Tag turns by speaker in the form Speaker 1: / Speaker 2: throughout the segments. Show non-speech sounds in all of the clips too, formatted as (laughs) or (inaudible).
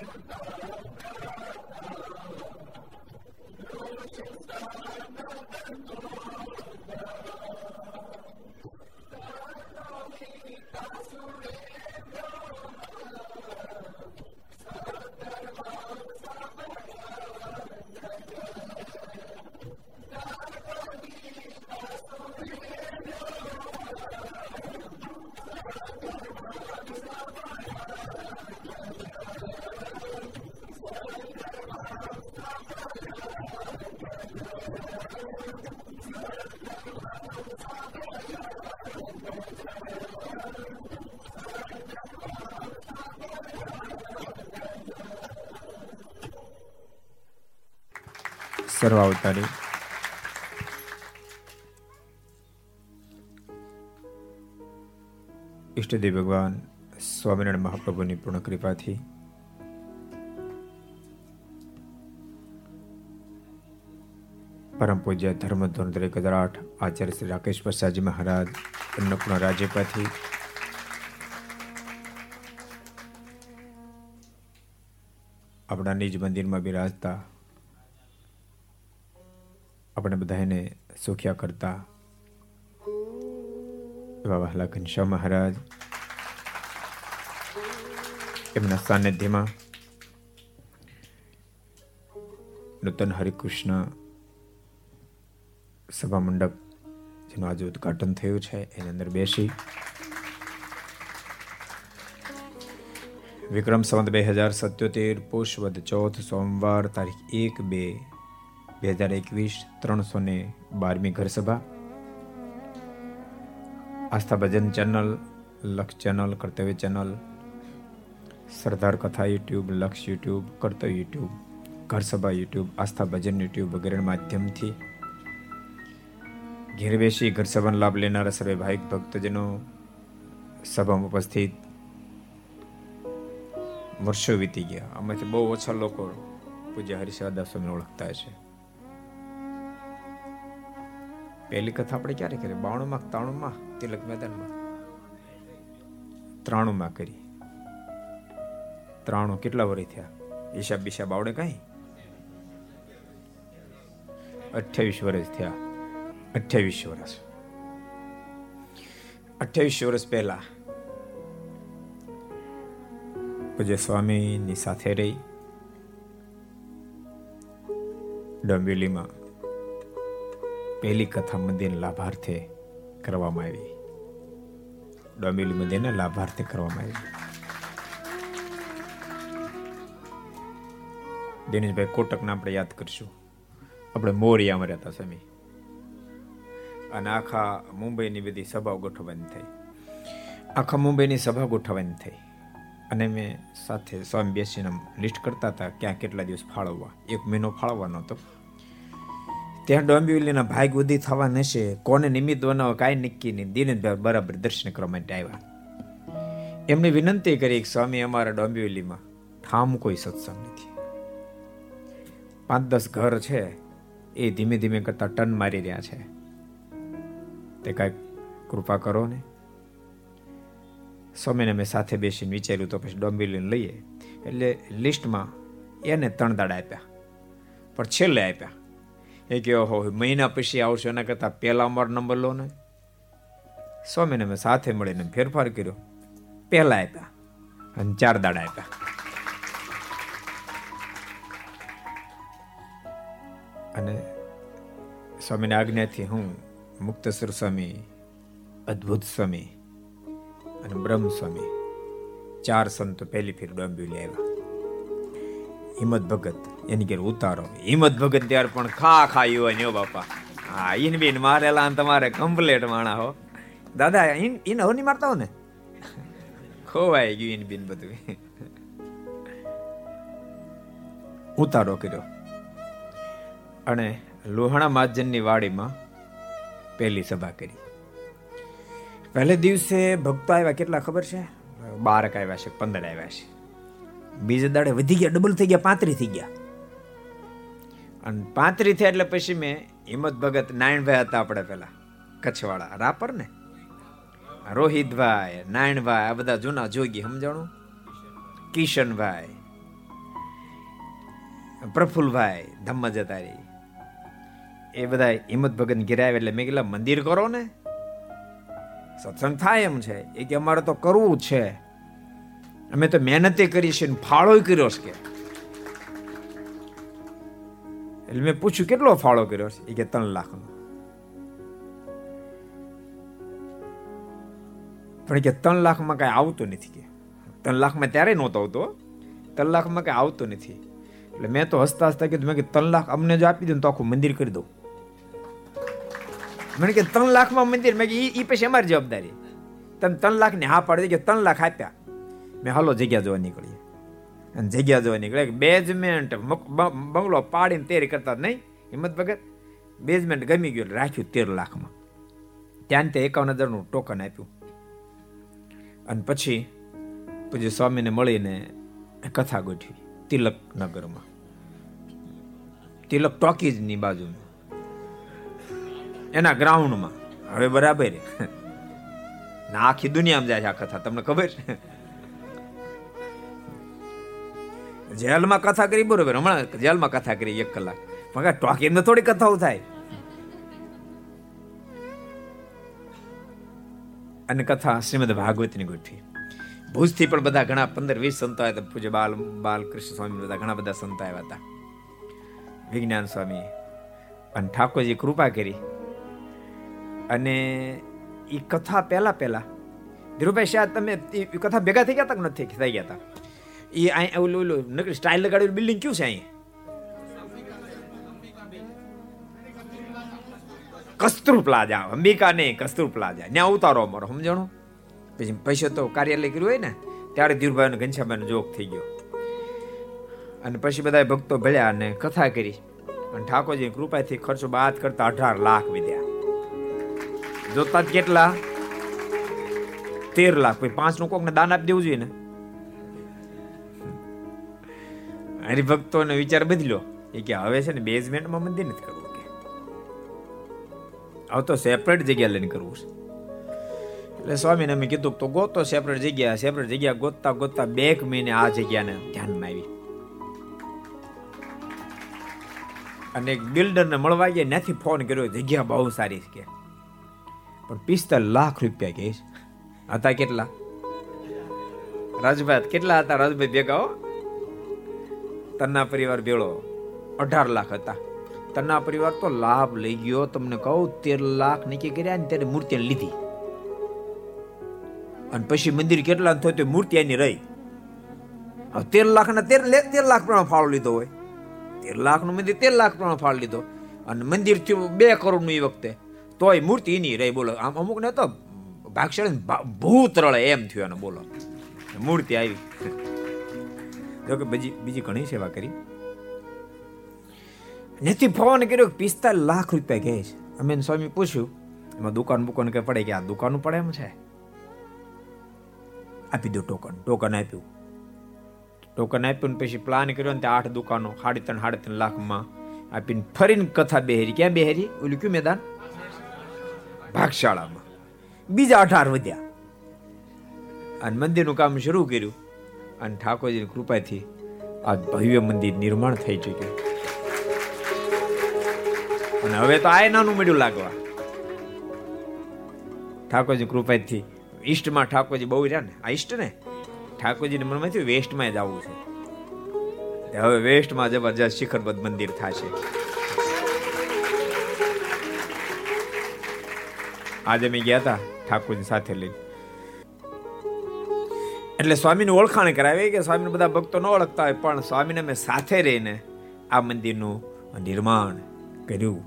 Speaker 1: Thank you.
Speaker 2: સર્વાવતારી ઈષ્ટદેવ ભગવાન સ્વામિનારાયણ મહાપ્રભુની પૂર્ણ કૃપાથી પરમ પૂજ્ય ધર્મ ધોરણ એક હજાર આચાર્ય શ્રી રાકેશ પ્રસાદજી મહારાજ અન્નપૂર્ણ રાજ્યપાથી આપણા નિજ મંદિરમાં બિરાજતા આપણે બધાને સુખ્યા કરતા. એવા વહલા ઘનશ્યામ મહારાજ. એમના સાનિધ્યમાં નૂતન હરિકૃષ્ણ સભા મંડપ, જેનું આજે ઉદઘાટન થયું છે, એની અંદર બેસી. વિક્રમ સંવત બે હજાર સત્યોતેર પુષ્વદ ચોથ, સોમવાર, તારીખ એક બે બે હજાર એકવીસ ત્રણસો ને બારમી ઘરસભા. Aastha Bhajan channel, Laksh channel, Kartavya channel, Sardar Katha YouTube, Laksh YouTube, Kartavya YouTube, Gharsabha YouTube, Aastha Bhajan YouTube વગેરે માધ્યમથી ઘેર બેસી ઘરસભાનો લાભ લેનારા સર્વે ભાઈક ભક્તજનો સભામાં ઉપસ્થિત વર્ષો વીતી ગયા. આમાંથી બહુ ઓછા લોકો પૂજ્ય હરિશવાદા સ્વામી ઓળખતા છે પહેલી કથા આપણે ક્યારે કરી? બાણુંમાં ત્રાણુમાં? તિલક મેદાનમાં. ત્રાણુંમાં કરી. ત્રાણું કેટલા વર્ષ થયા? હિસાબ બિસાબ આવડે કઈ? અઠ્યાવીસ વર્ષ થયા. અઠ્યાવીસ વર્ષ અઠ્યાવીસ વર્ષ પહેલા પૂજ્ય સ્વામીની સાથે રહી. ડોંબિવલીમાં પહેલી કથા મંદિર લાભાર્થે કરવામાં આવી. ડોંબિવલી મંદિરના લાભાર્થે કરવામાં આવી. દિનેશભાઈ કોટકને આપણે યાદ કરશું. આપણે મોરિયામાં રહેતા સ્વામી. અને આખા મુંબઈની બધી સભાઓ ગોઠવવાની થઈ. આખા મુંબઈની સભા ગોઠવવાની થઈ. અને મેં સાથે સ્વામી બેસીને લિસ્ટ કરતા હતા ક્યાં કેટલા દિવસ ફાળવવા. એક મહિનો ફાળવવાનો હતો. ત્યાં ડોંબિવલીના ભાગ ઉદી થવા નશે. કોને નિમિત્ત બનાવો, કાંઈ નક્કી નહીં. દિનેશભાઈ બરાબર દર્શન કરવા માટે આવ્યા. એમને વિનંતી કરી કે, સ્વામી, અમારા ડોંબિવલીમાં ઠામ કોઈ સત્સંગ નથી. પાંચ દસ ઘર છે. એ ધીમે ધીમે કરતા ટન મારી રહ્યા છે. તે કાંઈક કૃપા કરો ને. સ્વામીને મેં સાથે બેસીને વિચાર્યું તો પછી ડોંબિવલીને લઈએ. એટલે લિસ્ટમાં એને ત્રણ દાડા આપ્યા. પણ છેલ્લે આપ્યા. એ કે ઓહો મહિના પછી આવશો, એના કરતાં પહેલા અમારો નંબર લો ને. સ્વામીને અમે સાથે મળીને ફેરફાર કર્યો. પહેલા આપ્યા અને ચાર દાડા આપ્યા. અને સ્વામીની આજ્ઞાથી હું મુક્તસર સ્વામી, અદ્ભુત સ્વામી અને બ્રહ્મ સ્વામી, ચાર સંતો પહેલી ફેર ડોંબિવલી આવ્યા. હિંમત ભગત. એની ઘેર ઉતારો. હિંમત ભગત ત્યાર પણ ખા ખા યુવાન ને બાપા. હા, ઈન બીન મારેલા ને તમારે કમ્પ્લેટ માણા હો. દાદા, ઈન ઈન હો નહીં મારતા હો ને? ખોવાઈ ગયું ઈન બીન બધું. ઉતારો કર્યો. અને લોહાણા મહાજનની વાડીમાં પહેલી સભા કરી. પહેલે દિવસે ભક્તો આવ્યા, કેટલા ખબર છે? બારક આવ્યા છે, પંદર આવ્યા છે. બીજે દાડે વધી ગયા ડબલ થઈ ગયા, પાંત્રી થઈ ગયા. અને પાંત્રી થયા એટલે પછી મેં હિંમત ભગત નારાયણભાઈ હતા આપણે પેલા, કચ્છવાળા, રાપર ને? રોહિતભાઈ નારાયણભાઈ આ બધા જૂના જોગી, સમજાણું? કિશનભાઈ, પ્રફુલભાઈ ધમ્મ જતારી એ બધા હિંમત ભગત ઘેરાય એટલે મેં કીધું મંદિર કરો ને. સત્સંગ થાય એમ છે. એ કે, અમારે તો કરવું છે. અમે તો મહેનતે કરી છે ફાળો કર્યો છે કે. એટલે મેં પૂછ્યું, કેટલો ફાળો કર્યો છે? એ કે ત્રણ લાખ નો પણ કે ત્રણ લાખમાં કઈ આવતું નથી કે. ત્રણ લાખમાં ત્યારે નહોતો આવતો. ત્રણ લાખમાં કઈ આવતું નથી. એટલે મેં તો હસતા હસતા કીધું, મેં કે ત્રણ લાખ અમને જો આપી દઉં તો આખું મંદિર કરી દઉં. મને કે ત્રણ લાખમાં મંદિર? મેં કે એ પછી અમારી જવાબદારી. તમે ત્રણ લાખ ને હા પાડી કે ત્રણ લાખ આપ્યા. મેં હાલો જગ્યા જોવા નીકળી અને જગ્યા જોવા નીકળે બેઝમેન્ટ બંગલો પાડીને તૈયારી કરતા નહીં, હિંમત ભગત બેઝમેન્ટ ગમી ગયું રાખ્યું તેર લાખમાં. ત્યાં તે એકાવન હજારનું ટોકન આપ્યું. અને પછી પૂજ્ય સ્વામીને મળીને કથા ગોઠવી તિલક નગરમાં તિલક ટોકીજની બાજુમાં. એના ગ્રાઉન્ડમાં હવે બરાબર (laughs) આખી દુનિયામાં જાય છે આ કથા. તમને ખબર છે? જેલમાં કથા કરી બરોબર, હમણાં જેલમાં કથા કરી એક કલાક. પણ ટોકી એમને થોડી કથાઓ થાય. અને કથા શ્રીમદ ભાગવતની ગોઠવી. ભુજથી પણ બધા ઘણા પંદર વીસ સંતો આવ્યા હતા. પૂજ્ય બાલ, બાલકૃષ્ણ સ્વામી બધા ઘણા બધા સંતો આવ્યા હતા. વિજ્ઞાન સ્વામી. અને ઠાકોરજી કૃપા કરી. અને એ કથા પહેલા પહેલા. ધીરુભાઈ શાહ તમે એ કથા ભેગા થઈ ગયા હતા નથી? થઈ ગયા હતા? એ અહીં ઓલું ઓલું નકરી સ્ટાઇલ લગાડેલું બિલ્ડિંગ કયું છે અહીં કસ્તુર પ્લાઝા, અંબિકા નહીં કસ્તુર પ્લાઝા. ત્યાં ઉતારો અમારો, સમજણો? પછી પૈસા તો કાર્યાલય કર્યું હોય ને, ત્યારે ધીરુભાઈ ઘનશ્યાભાઈ જોગ થઈ ગયો. અને પછી બધા ભક્તો ભળ્યા અને કથા કરી. અને ઠાકોરજી કૃપાથી ખર્ચો બાદ કરતા અઢાર લાખ વિદ્યા જોતા કેટલા? તેર લાખ. પછી પાંચનું કોકને દાન આપી દેવું જોઈએ ને? હરિભક્તોને વિચાર બદલ્યો. એ કે હવે છે ને બેઝમેન્ટમાં મંદિર નથી કરવું કે. હવે તો સેપરેટ જગ્યા લઈને કરવું છે. એટલે સ્વામીને અમે કીધું તો ગોતો સેપરેટ જગ્યા સેપરેટ જગ્યા ગોતતા ગોતતા બે એક મહિને આ જગ્યાને ધ્યાનમાં આવી. અને એક બિલ્ડરને મળવા ગયા ત્યાંથી ફોન કર્યો જગ્યા બહુ સારી છે. કે પણ પિસ્તાલીસ લાખ રૂપિયા કે હતા કેટલા? રાજભાઈ કેટલા હતા? રાજભાઈ ભેગા હો? તન્ના પરિવાર ભેળો. અઢાર લાખ હતા. તન્ના પરિવાર તો લાભ લઈ ગયો. તમને કહું, તેર લાખ નક્કી કર્યા ને ત્યારે મૂર્તિ લીધી. અને પછી મંદિર કેટલા થયું તો મૂર્તિ એની રહી. હવે તેર લાખ ના તેર તેર લાખ પ્રમાણે ફાળો લીધો હોય. તેર લાખનું મંદિર તેર લાખ પ્રમાણે ફાળો લીધો. અને મંદિર થયું બે કરોડનું એ વખતે. તોય મૂર્તિ એની રહી, બોલો. આમ અમુક ને તો ભાગશાળી ભૂત રળે એમ થયું એને બોલો. મૂર્તિ આવી. જો બીજી બીજી ઘણી સેવા કરી. નથી ફોન કર્યો પિસ્તાલીસ લાખ રૂપિયા કહે છે. અમે સ્વામી પૂછ્યું, એમાં દુકાન બુકાન કે પડે કે આ દુકાન પડે એમ છે? આપી દો ટોકન ટોકન આપ્યું. ટોકન આપ્યું પછી પ્લાન કર્યો ને આઠ દુકાનો, સાડી ત્રણ સાડી ત્રણ લાખમાં આપીને ફરીને કથા બેહેરી. ક્યાં બેહેરી? ઓલું કયું મેદાન? ભાગશાળામાં. બીજા અઢાર વધ્યા. અને મંદિરનું કામ શરૂ કર્યું. અને ઠાકોરજીની કૃપાથી આ ભવ્ય મંદિર નિર્માણ થઈ ચૂક્યું. અને હવે તો આ નાનું મળ્યું લાગવા. ઠાકોરજી કૃપાથી ઈષ્ટમાં ઠાકોરજી બહુ રહ્યા ને? આ ઈષ્ટ ને ઠાકોરજીને મનમાં થયું વેસ્ટમાં જ આવવું છે. હવે વેસ્ટમાં જબરજસ્ત શિખરબદ્ધ મંદિર થશે. આજે મેં ગયા હતા ઠાકોરજી સાથે લઈને. એટલે સ્વામીની ઓળખાણ કરાવી કે સ્વામીને બધા ભક્તો ન ઓળખતા હોય, પણ સ્વામીને મેં સાથે રહીને આ મંદિરનું નિર્માણ કર્યું.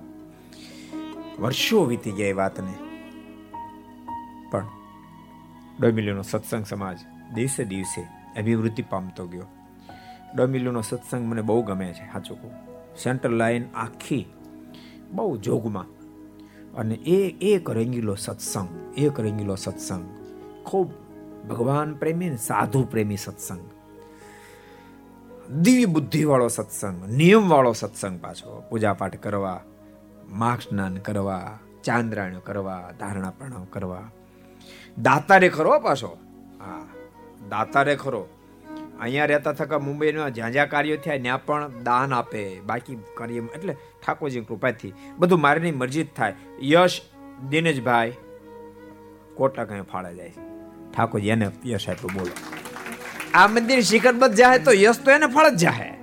Speaker 2: વર્ષો વીતી ગયા એ વાતને. પણ ડોમિલ્યુનો સત્સંગ સમાજ દિવસે દિવસે અભિવૃદ્ધિ પામતો ગયો. ડોમિલીનો સત્સંગ મને બહુ ગમે છે, સાચું કહું. સેન્ટ્રલ લાઈન આખી બહુ જોગમાં. અને એ એક રંગીલો સત્સંગ, એક રંગીલો સત્સંગ ખૂબ ભગવાન પ્રેમી સાધુ પ્રેમી સત્સંગ. દિવ્ય બુદ્ધિ વાળો સત્સંગ, નિયમ વાળો સત્સંગ પાછો પૂજા પાઠ કરવા, માઘ સ્નાન કરવા, ચાંદ્રાયણ કરવા, ધારણા પ્રણામ કરવા. દાતારે ખરો પાછો. હા, દાતારે ખરો. અહીંયા રહેતા થકા મુંબઈમાં જ્યાં જ્યાં કાર્યો થયા, ત્યાં પણ દાન આપે. બાકી કાર્ય એટલે ઠાકોરજી કૃપાથી બધું મારીની મરજી જ થાય. યશ દિનેશભાઈ, કોટા કઈ ફાળે જાય ઠાકોરજી, એને યશ આપ્યો, બોલો. આ મંદિર શિખરબદ્ધ જાય તો યશ તો એને ફળ જ જાય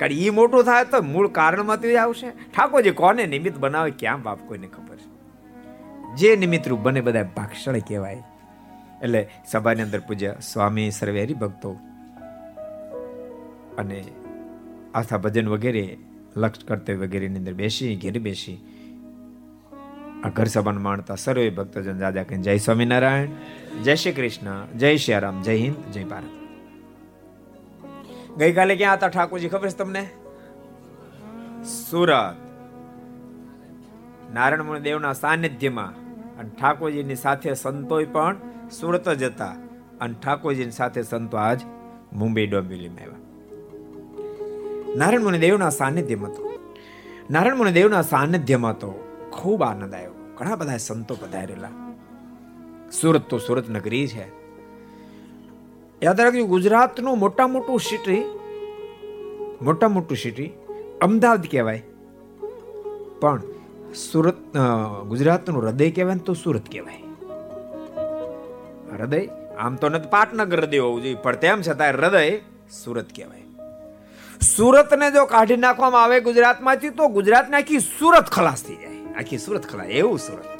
Speaker 2: કારણ એ મોટું થાય તો મૂળ કારણમાંથી આવશે. ઠાકોરજી, કોને નિમિત્ત બનાવે ક્યાં બાપ કોઈને ખબર? છે જે નિમિત્ત રૂપ બને બધા ભાગશાળી કહેવાય. એટલે સભાની અંદર પૂજ્ય સ્વામી સર્વે ભક્તો અને આસ્થા ભજન વગેરે, લક્ષ કરતે વગેરેની અંદર બેસી, ઘેર બેસી, આ ઘર સભાને માણતા સર્વે ભક્તજન દાદા કે જય સ્વામિનારાયણ. જય શ્રી કૃષ્ણ, જય શ્રી રામ, જય હિન્દ, જય ભારત. ગઈકાલે ક્યાં હતા ઠાકોરજી, ખબર છે તમને? સુરત. નારાયણ દેવના સાનિધ્યમાં. અને ઠાકોરજીની સાથે સંતોય પણ સુરત જ હતા. અને ઠાકોરજીની સાથે સંતો આજ મુંબઈ ડોંબિવલીમાં આવ્યા. નારાયણ મુનિ દેવના સાનિધ્યમાં તો. નારાયણ મુનિ દેવના સાનિધ્યમાં તો ખૂબ આનંદ આવ્યો. ઘણા બધા સંતો પધારેલા. સુરત તો સુરત નગરી છે. યાદ રાખજો, ગુજરાતનું મોટા મોટું સિટી મોટા મોટું સિટી અમદાવાદ કહેવાય. પણ સુરત ગુજરાતનું હૃદય કહેવાય ને તો સુરત કહેવાય. હૃદય? આમ તો નથી, પાટનગર હૃદય હોવું જોઈએ, પણ તેમ છતાં હૃદય સુરત કહેવાય. સુરતને જો કાઢી નાખવામાં આવે ગુજરાતમાંથી, તો ગુજરાતની આખી સુરત ખલાસ થઈ જાય. આખી સુરત ખલાસ, એવું સુરત.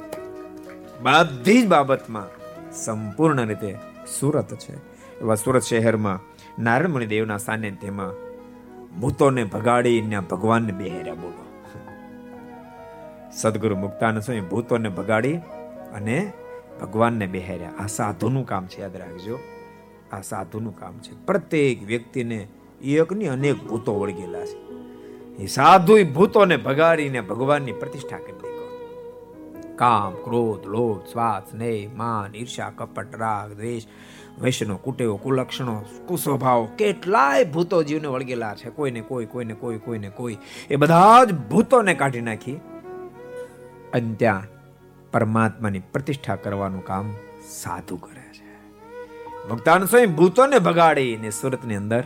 Speaker 2: બધી જ બાબતમાં સંપૂર્ણ રીતે સુરત છે. એવા સુરત શહેરમાં નારાયણ મુનિ દેવના સાનિધ્યમાં ભૂતોને ભગાડીને ભગવાનને બેહેર્યા બોલો. સદગુરુ મુક્તાન સ્વામી ભૂતોને ભગાડી અને ભગવાનને બેહેર્યા. આ સાધુનું કામ છે, યાદ રાખજો. આ સાધુનું કામ છે. પ્રત્યેક વ્યક્તિને એકની અનેક ભૂતો વળગેલા છે. એ સાધુ ભૂતોને ભગાડીને ભગવાનની પ્રતિષ્ઠા કરી કામ, ક્રોધ, લોભ સ્વાદ સ્નેહ, માન ઈર્ષા કપટ, રાગ, દ્વેષ, વૈષ્ણવ, કુટેવો, કુલક્ષણો, કુસ્વભાવ, કેટલાય ભૂતો જીવને વળગેલા છે. કોઈને કોઈ કોઈને કોઈ કોઈને કોઈ. એ બધા જ ભૂતોને કાઢી નાખી અને ત્યાં પરમાત્માની પ્રતિષ્ઠા કરવાનું કામ સાધુ કરે છે. ભક્તાન સ્વયં ભૂતોને ભગાડીને સુરતની અંદર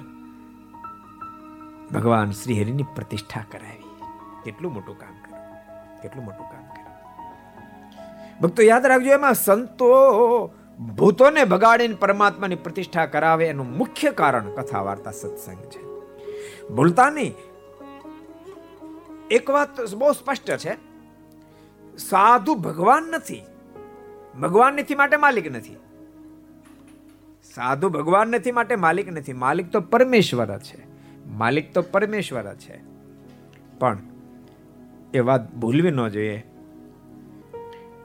Speaker 2: ભગવાન શ્રી હરિની પ્રતિષ્ઠા કરાવી. કેટલું મોટું કામ કર્યું. કેટલું મોટું કામ ભક્તો યાદ રાખજો, એમાં સંતો ભૂતોને ભગાડીને પરમાત્માની પ્રતિષ્ઠા કરાવે એનું મુખ્ય કારણ કથા વાર્તા સત્સંગ છે. ભૂલતા નહીં. એક વાત બહુ સ્પષ્ટ છે. સાધુ ભગવાન નથી. ભગવાન નથી માટે માલિક નથી. સાધુ ભગવાન નથી માટે માલિક નથી. માલિક તો પરમેશ્વર છે. માલિક તો પરમેશ્વર છે. પણ એ વાત ભૂલવી ન જોઈએ.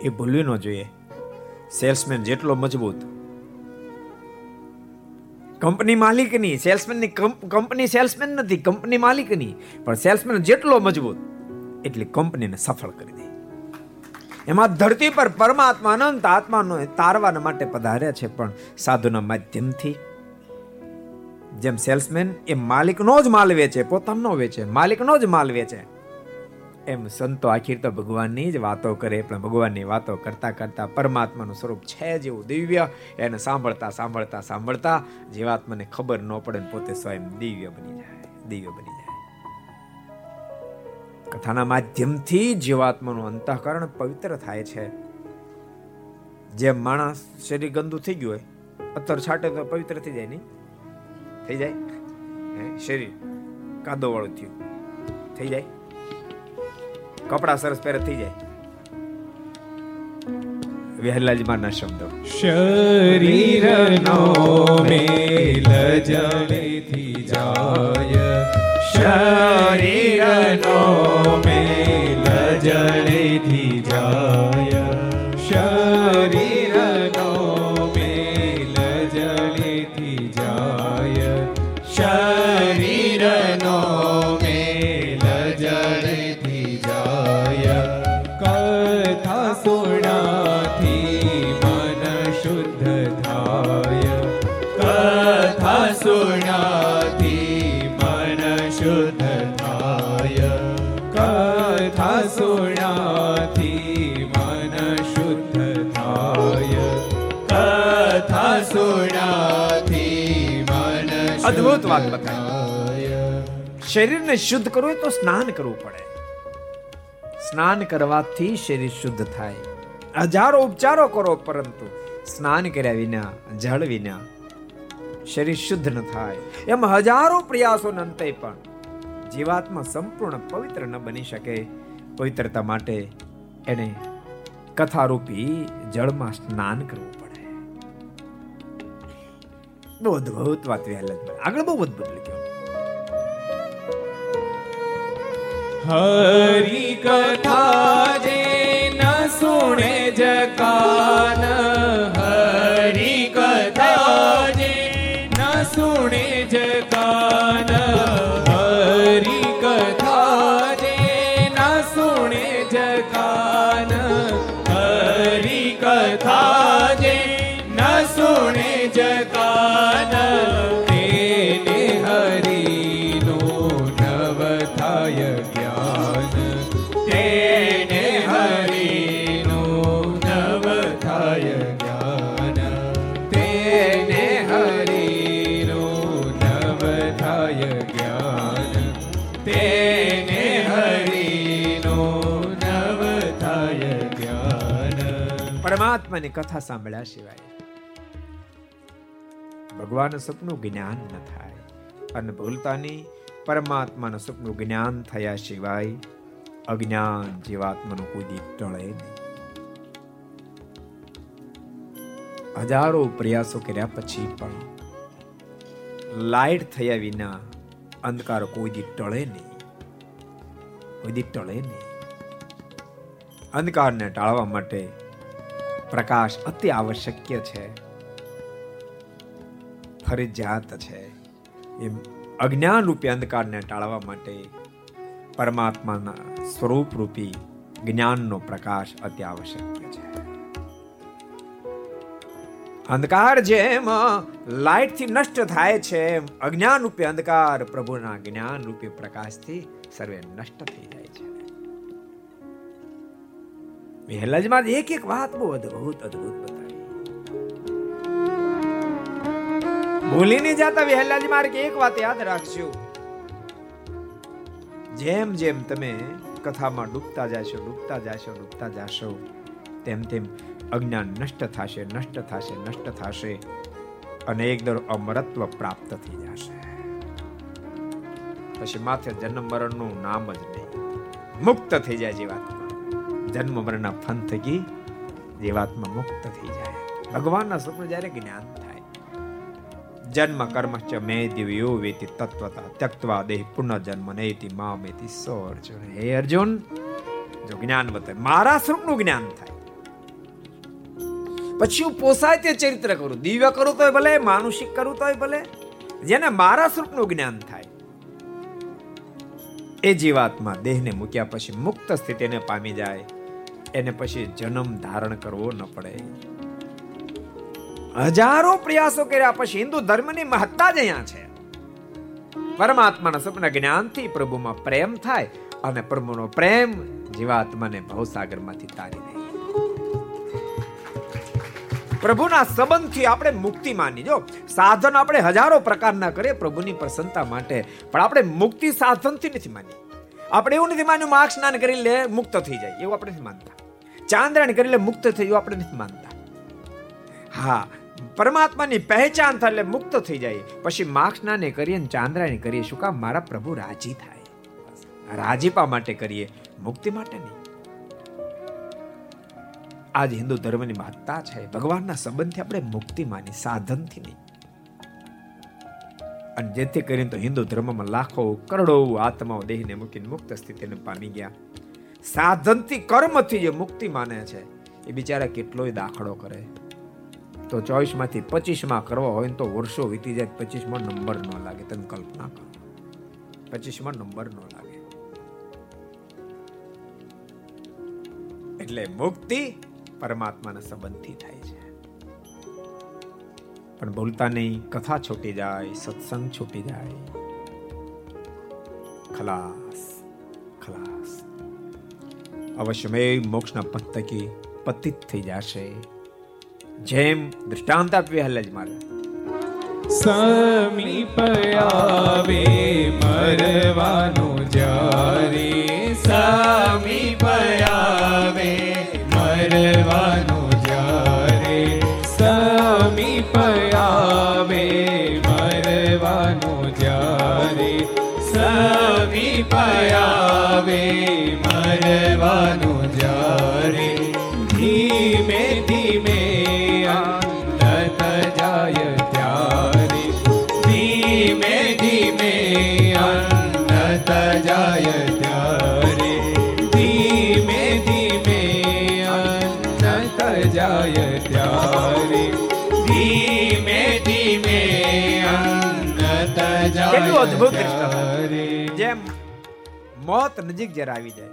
Speaker 2: એ ભૂલવી ન જોઈએ. સેલ્સમેન જેટલો મજબૂત. કંપની માલિકની સેલ્સમેનની કંપની સેલ્સમેન નથી કંપની માલિકની. પણ સેલ્સમેન જેટલો મજબૂત, એટલી કંપનીને સફળ કરી દે. એમાં ધરતી પર પરમાત્મા અનંત આત્માનો તારવા માટે પધાર્યા છે, પણ સાધુના માધ્યમથી. જેમ સેલ્સમેન એ માલિકનો જ માલ વેચે, પોતાનો વેચે, માલિકનો જ માલ વેચે. એમ સંતો આખીર તો ભગવાનની જ વાતો કરે, પણ ભગવાનની વાતો કરતા કરતા પરમાત્માનું સ્વરૂપ છે જેવું દિવ્ય, એને સાંભળતા સાંભળતા સાંભળતા જીવાત્માને ખબર ન પડે પોતે સ્વયં દિવ્ય બની જાય, દિવ્ય બની જાય. કથાના માધ્યમથી જીવાત્માનું અંતઃકરણ પવિત્ર થાય છે. જેમ માણસ શરીર ગંદુ થઈ ગયું હોય અત્તર છાટે તો પવિત્ર થઈ જાય નહીં? થઈ જાય? શરીર કાદો વાળું થયું, થઈ જાય? કપડા સરસ પહેરે થઈ જાય. વહેલાજી મારના શબ્દો.
Speaker 3: શરીર નો મેલ જલેથી જાય. શરીર નો મેલ જલેથી શુદ્ધ થાય કથા સુણાથી મન શુદ્ધ થાય કથા સુણાથી મન
Speaker 2: અદ્ભુત વાત બતાવી. શરીરને શુદ્ધ કરવું હોય તો સ્નાન કરવું પડે. સ્નાન કરવાથી શરીર શુદ્ધ થાય. હજારો ઉપચારો કરો પરંતુ સ્નાન કર્યા વિના જળ વિના શરીર શુદ્ધ ન થાય. એમ હજારો પ્રયાસોને અંતે પણ જીવાત્મા સંપૂર્ણ પવિત્ર ન બની શકે. પવિત્રતા માટે એને કથારૂપી જળમાં સ્નાન કરવું પડે. બહુ અદભુત વાત વહેલા આગળ બહુ અદભુત લખ્યું.
Speaker 3: હરી કથા જે ન સુણે જકાન, હરી
Speaker 2: પરમાત્માની કથા સાંભળ્યા સિવાય. ભગવાન સપનું જ્ઞાન ન થાય અને ભૂલતાની પરમાત્માનું સપનું જ્ઞાન થયા સિવાય અજ્ઞાન જીવાત્માનું કોઈ ટળે નહીં. હજારો પ્રયાસો કર્યા પછી પણ લાઈટ થયા વિના અંધકાર કોઈ ટળે નહીં. કોઈ દી ટળે નહીં. અંધકારને ટાળવા માટે પ્રકાશ અતિ આવશ્યક છે. ફરજિયાત છે. એમ અજ્ઞાન રૂપી અંધકારને ટાળવા માટે પરમાત્માના સ્વરૂપ રૂપી જ્ઞાનનો પ્રકાશ અતિ આવશ્યક છે. અંધકાર જેમ લાઇટથી નષ્ટ થાય છે અજ્ઞાન રૂપી અંધકાર પ્રભુના જ્ઞાન રૂપી પ્રકાશથી સર્વે નષ્ટ થઈ વહેલાજમાં એક એક વાત બહુ અદભુત અદભુત બતાવી ભૂલી નહીં જતા વહેલાજી મારે એક વાત યાદ રાખજો જેમ જેમ તમે કથામાં ડૂબતા જાશો ડૂબતા જાશો ડૂબતા જાશો તેમ તેમ અજ્ઞાન નષ્ટ થશે નષ્ટ થશે નષ્ટ થશે અને એકદર અમરત્વ પ્રાપ્ત થઈ જશે પછી માથે જન્મ મરણનું નામ જ નહીં. મુક્ત થઈ જાય જીવાત્મા જન્મ મરણના ફન થકી જીવાત્મા મુક્ત થઈ જાય. ભગવાનના સ્વપ્ન જ્યારે જ્ઞાન થાય જન્મ કર્મશ્ચ મે દિવ્યો વેતિ તત્વતા ત્યક્તવા દેહ પુનર્જન્મ મા મામેતિ સો અર્જુન હે અર્જુન, જો જ્ઞાન બતાવે મારા સ્વરૂપનું જ્ઞાન થાય. પછી હું પોસાય તે ચરિત્ર કરું, દિવ્ય કરું તોય ભલે, માનુષિક કરું તોય ભલે, જેને મારા સ્વરૂપનું જ્ઞાન થાય. એ જીવાત્મા દેહને મૂક્યા પછી મુક્ત સ્થિતિને પામી જાય. એને પછી જન્મ ધારણ કરવો ન પડે. હજારો પ્રયાસો કર્યા પછી હિન્દુ ધર્મની મહત્તા જ અહીંયા છે. પરમાત્માના સ્વપ્ન જ્ઞાનથી પ્રભુમાં પ્રેમ થાય અને પ્રભુનો પ્રેમ જીવાત્માને ભવસાગરમાંથી તારી દે. પ્રભુના સંબંધથી આપણે મુક્તિ માની જો સાધન આપણે હજારો પ્રકારના કરીએ પ્રભુની પ્રસન્નતા માટે, પણ આપણે મુક્તિ સાધનથી નથી માની આપણે એવું નથી માન્યું માર્ગ સ્નાન કરી લે, મુક્ત થઈ જાય. એવું આપણે નથી માનતા. ચાંદ્રણ કરી લે, મુક્ત થઈ એવું આપણે નથી માનતા. હા, પરમાત્માની પહેચાન થાય એટલે મુક્ત થઈ જાય. પછી માર્ગ સ્નાને કરીએ ને ચાંદ્રાયણ કરીએ, શું કામ? મારા પ્રભુ રાજી થાય. રાજીપા માટે કરીએ, મુક્તિ માટે નહીં. આજ હિન્દુ ધર્મની મહત્તા છે. ભગવાનના સંબંધથી આપણે મુક્તિ માની, સાધનથી નહીં. અને જેથી કરીને તો હિન્દુ ધર્મમાં લાખો કરોડો આત્માઓ દેહને મૂકીને મુક્ત સ્થિતિને પામી ગયા. સાધનથી કર્મથી જે મુક્તિ માને છે, એ બિચારા કેટલોય દાખલો કરે. તો ચોવીસમાંથી પચીસમાં કરવો હોય ને તો વર્ષો વીતી જાય, પચીસમાં નંબર ન લાગે, તમે કલ્પના કરો. પચીસ નંબર ન લાગે. એટલે મુક્તિ પરમાત્માના સંબંધથી થાય છે. પણ બોલતા નહીં, કથા છૂટી જાય, સત્સંગ છૂટી જાય. ખલાસ ખલાસ. અવશ્યમેવ મોક્ષના પથ થકી પતિત થઈ જશે. જેમ દૃષ્ટાંત આપ્યું હલ્લે જ મારે.
Speaker 3: સમીપ આવે મરવાનું જ્યારે સમીપ આવે મરવાનું જ્યારે સમીપ આવે મરવાનું જ્યારે સમીપ આવે મરવાનું જ્યારે ધીમે ધીમે
Speaker 2: કેટલું અદ્ભુત દૃષ્ટાંત. જેમ મોત નજીક જ્યારે આવી જાય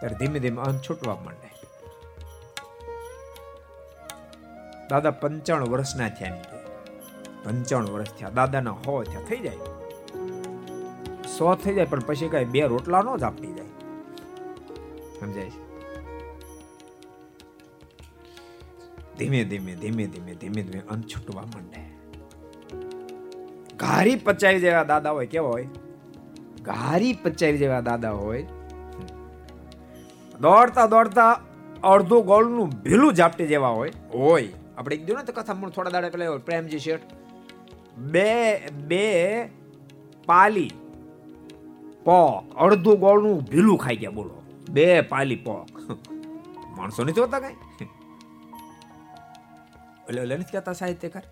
Speaker 2: ત્યારે ધીમે ધીમે અંત છૂટવા માંડે. દાદા પંચાણું વર્ષના થયા પંચાણું વર્ષ થયા. દાદાના હો થયા. થઈ જાય. સો થઈ જાય પણ પછી કઈ બે રોટલા નો જ આપી જાય સમજાય ધીમે ધીમે ધીમે ધીમે ધીમે ધીમે અંત છૂટવા માંડે. ઘારી પચાવી જેવા દાદા હોય કેવા હોય? ઘારી પચાવી જેવા દાદા હોય. દોડતા દોડતા અડધો ગોળનું ભીલું ઝાપટી જેવા હોય. હોય આપણે કીધું ને તો કથા મૂળ થોડા દાડા પહેલા પ્રેમજી શેઠ. બે બે પાલી પોક અડધું ગોળનું ભીલું ખાઈ ગયા બોલો. બે પાલી પોક માણસો નથી હોતા કઈ? એટલે એટલે નથી કહેતા સાહિત્યકાર?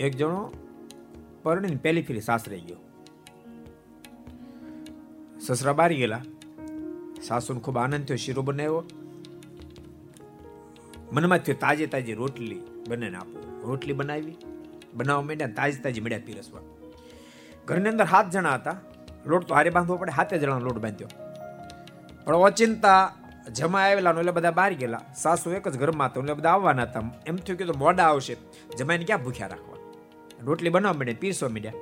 Speaker 2: એક જણો પરણીને પહેલી ફેરી સાસરે ગયો. સસરા બારી ગયેલા. સાસુને ખૂબ આનંદ થયો, શીરો બનાવ્યો. મનમાં થયો, તાજી તાજી રોટલી બનાવીને આપો. રોટલી બનાવી, બનાવવા માંડ્યા તાજી તાજી મળ્યા પીરસવા. ઘરની અંદર સાત જણા હતા. લોટ તો હારે બાંધવો પડે, હાથે જણા લોટ બાંધ્યો. પણ ઓચિંતા જમા આવેલા એટલે બધા બહાર ગયેલા. સાસુ એક જ ઘરમાં હતા એટલે બધા આવવાના હતા. એમ થયું કે તો મોડા આવશે. જમાઈને ક્યાં ભૂખ્યા રાખવા રોટલી બનાવવા માંડે પીરસવા માંડ્યા.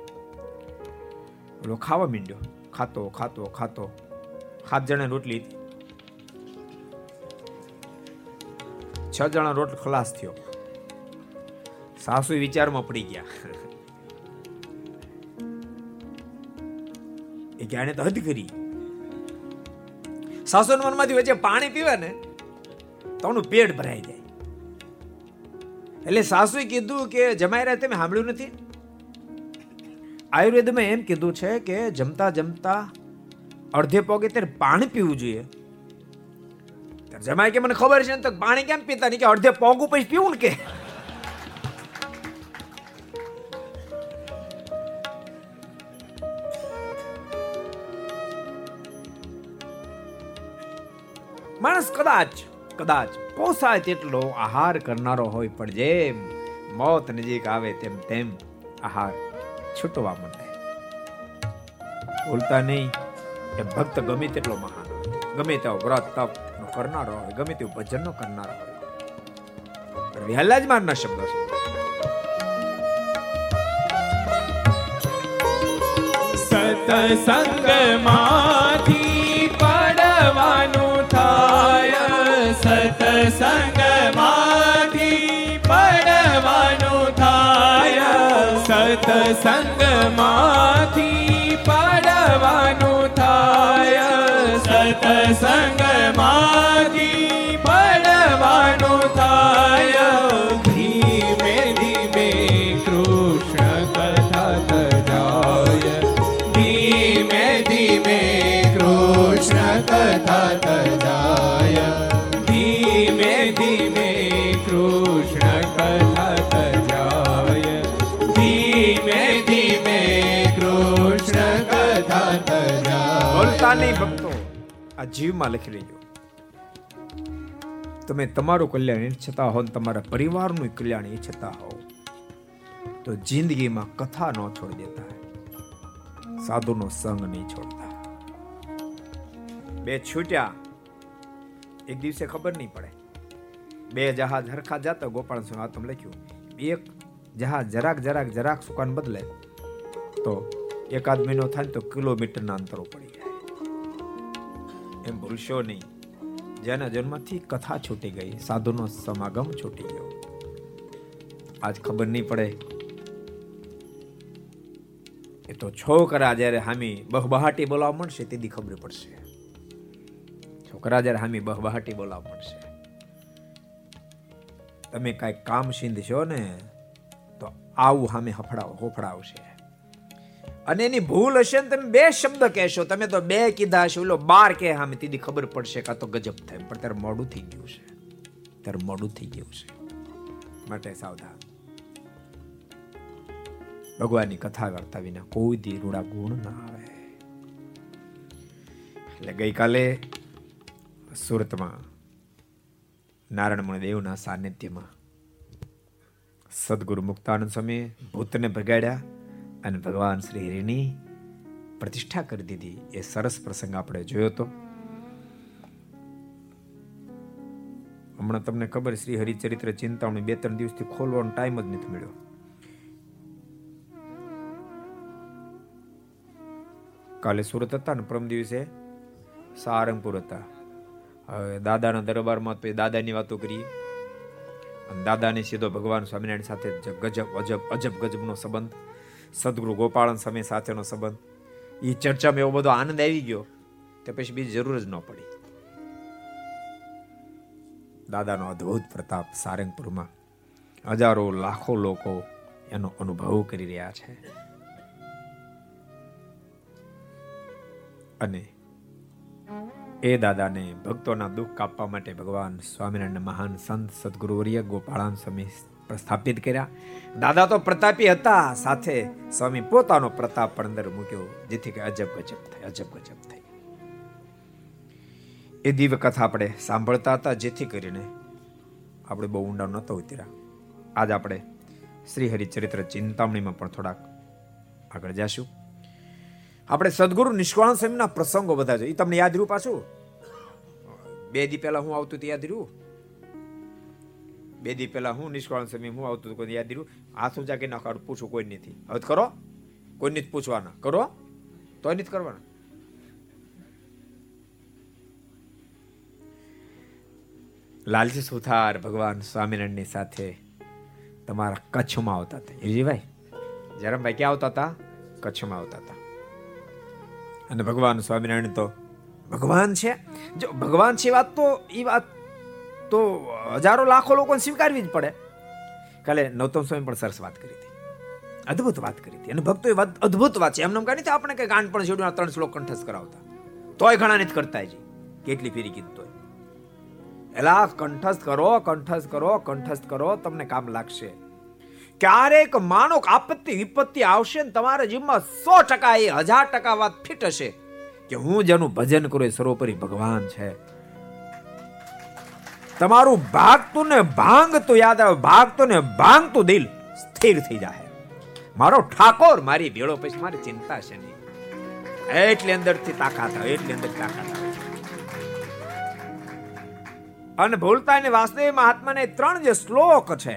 Speaker 2: ઓલો ખાવા માંડ્યો. ખાતો ખાતો ખાતો. સાત જણા રોટલી છ જણા રોટલો ખલાસ થયો. સાસુ વિચારમાં પડી ગયા. એ કે તો હદ કરી. સાસુ મનમાંથી વચ્ચે પાણી પીવે ને તો પેટ ભરાઈ જાય. એટલે સાસુએ કીધું કે જમાઈ રહ્યા તમે સાંભળ્યું નથી. આયુર્વેદમાં એમ કીધું છે કે જમતા જમતા અડધે પગે ત્યારે પાણી પીવું જોઈએ. જમાય કે, મને ખબર છે ને, તો પાણી કેમ પીતા? નહીં કે, અડધે પગ પછી પીવું ને કે. માણસ કદાચ કદાચ પોસાય તેટલો આહાર કરનારો હોય, પણ જેમ મોત નજીક આવે તેમ તેમ આહાર છૂટવા માંડે. ભૂલતા નહીં એ ભક્ત ગમે તેટલો મહાન ગમે તેવો વ્રત, તપ કરનારો હોય, ગમે તેવું ભજન નો કરનારો હોય. વહેલા જ મારના શબ્દો છે.
Speaker 3: સતસંગમાંથી પડવાનું થાય સતસંગમાંથી પડવાનું થાય. સતસંગમાંથી પડવાનું થાય. સતસંગમાંથી પડવાનું થાય.
Speaker 2: નહીં ભક્તો, આ જીવમાં લખી લેજો. તમે તમારું કલ્યાણ ઈચ્છતા હો તમારા પરિવારનું કલ્યાણ ઈચ્છતા હો તો જિંદગીમાં કથા ન છોડી દેતા સાધુનો સંગ નહીં છોડતા. બે છૂટ્યા, એક દિવસે ખબર નહીં પડે. બે જહાજ હરખા જાતા, ગોપાલ સિંહ આતમ લખ્યું, એક જહાજ જરાક જરાક જરાક સુકાન બદલે તો એકાદ મહિનો થાય તો કિલોમીટરના અંતરો પડી એમ ભૂલશો નહીં. જેના જન્મથી કથા છૂટી ગઈ, સાધુનો સમાગમ છૂટી ગયો. આજ ખબર નહીં પડે. એ તો છોકરા જ્યારે હામી બહબહાટી બોલાવા મળશે તેથી ખબર પડશે. છોકરા જ્યારે હામી બહબહાટી બોલાવા મળશે. તમે કાંઈક કામ સિંધશો ને, તો આવું હામે હફડાવ હોફડાવશે. અને એની ભૂલ હશે ને તમે બે શબ્દ કહેશો. તમે તો બે કીધા હશે. ઓલો બાર કે સામે તીધી ખબર પડશે કાં તો ગજબ થાય. પણ ત્યારે મોડું થઈ ગયું છે. ત્યારે મોડું થઈ ગયું છે. માટે સાવધાન. ભગવાનની કથા કરતા વિના કોઈ દી રૂડા ગુણ ના આવે. એટલે ગઈકાલે સુરતમાં નારાયણ દેવના સાનિધ્યમાં સદગુરુ મુક્તાનંદ સ્વામી ભૂતને ભગાડ્યા. અને ભગવાન શ્રી હરિની પ્રતિષ્ઠા કરી દીધી. એ સરસ પ્રસંગ આપણે જોયો તો. હમણાં તમને ખબર શ્રી હરિચરિત્ર ચિંતામણી બે ત્રણ દિવસથી ખોલવાનો ટાઈમ જ નથી મળ્યો. કાલે સુરત હતા ને પ્રમ દિવસે સારંગપુર હતા. હવે દાદાના દરબારમાં તો એ દાદાની વાતો કરી અને દાદાને સીધો ભગવાન સ્વામિનારાયણ સાથે ગજબ, અજબ અજબ ગજબનો સંબંધ સદગુરુ ગોપાળન સમય સાથેનો સંબંધ. એ ચર્ચામાં એવો બધો આનંદ આવી ગયો તે પછી બીજી જરૂર જ ન પડી. દાદાનો અદ્ભુત પ્રતાપ સારંગપુરમાં હજારો લાખો લોકો એનો અનુભવ કરી રહ્યા છે. અને એ દાદાને ભક્તોના દુઃખ કાપવા માટે ભગવાન સ્વામિનારાયણ મહાન સંત સદગુરુવર્ય ગોપાળાન સ્વામી પ્રસ્થાપિત કર્યા. દાદા તો પ્રતાપી હતા, સાથે સ્વામી પોતાનો પ્રતાપ પણ અંદર મૂક્યો, જેથી કે અજબ ગજબ થાય, અજબ ગજબ થાય. એ દિવ્ય કથા આપણે સાંભળતા હતા, જેથી કરીને આપણે બહુ ઊંડા નહોતો ઉતર્યા. આજ આપણે શ્રી હરિચરિત્ર ચિંતામણીમાં પણ થોડાક આગળ જાશું. આપણે સદગુરુ નિષ્કાળ સ્વામીના પ્રસંગો બધા જોઈએ તમને યાદ રહ્યું પાછું બે દી પહેલા હું આવતું તે યાદ રહ્યું? બે દી પહેલા હું નિષ્કાળ સમય હું આવતું કોઈ યાદ રહ્યું. હાથ ઊંચા કે ના કાઢું પૂછું, કોઈ નથી હવે કરો. કોઈને જ પૂછવાના. કરો. તો નથી કરવાના. લાલજી સુથાર ભગવાન સ્વામિનારાયણની સાથે તમારા કચ્છમાં આવતા હતા. હિરજીભાઈ જયરામભાઈ ક્યાં આવતા હતા? કચ્છમાં આવતા હતા. અને ભગવાન સ્વામિનારાયણ તો ભગવાન છે. જો ભગવાન છે વાત તો, એ વાત તો હજારો લાખો લોકોને સ્વીકારવી જ પડે. કાલે નૌતમ સ્વામી પણ સરસ વાત કરી હતી. અદ્ભુત વાત કરી હતી. અને ભક્તોએ વાત અદ્ભુત વાત છે. એમને કહી આપણે કંઈ ગાન પણ જોડ્યું ત્રણ શ્લોક કંઠસ્થ કરાવતા. તોય ઘણા નથી કરતા જી કેટલી ફેરી કીધું તોય. એલા, કંઠસ્થ કરો કંઠસ્થ કરો કંઠસ્થ કરો, તમને કામ લાગશે. ક્યારેક માનો આપત્તિ, વિપત્તિ આવશે ને તમારા જીવમાં સો ટકા એ હજાર ટકા વાત ફિટ હશે કે હું જેનું ભજન કરું, એ સર્વોપરી ભગવાન છે. તમારું ભાગતું ને ભાંગતું યાદ આવે ભાગતું ને ભાંગતું દિલ સ્થિર થઈ જાય મારો ઠાકોર, મારી ભેળો પછી મારી ચિંતા છે નહીં. એટલી અંદરથી તાકાત આવે, એટલી અંદર તાકાત આવે. અને ભૂલતા ને વાસુદેવ મહાત્માને ત્રણ જે શ્લોક છે,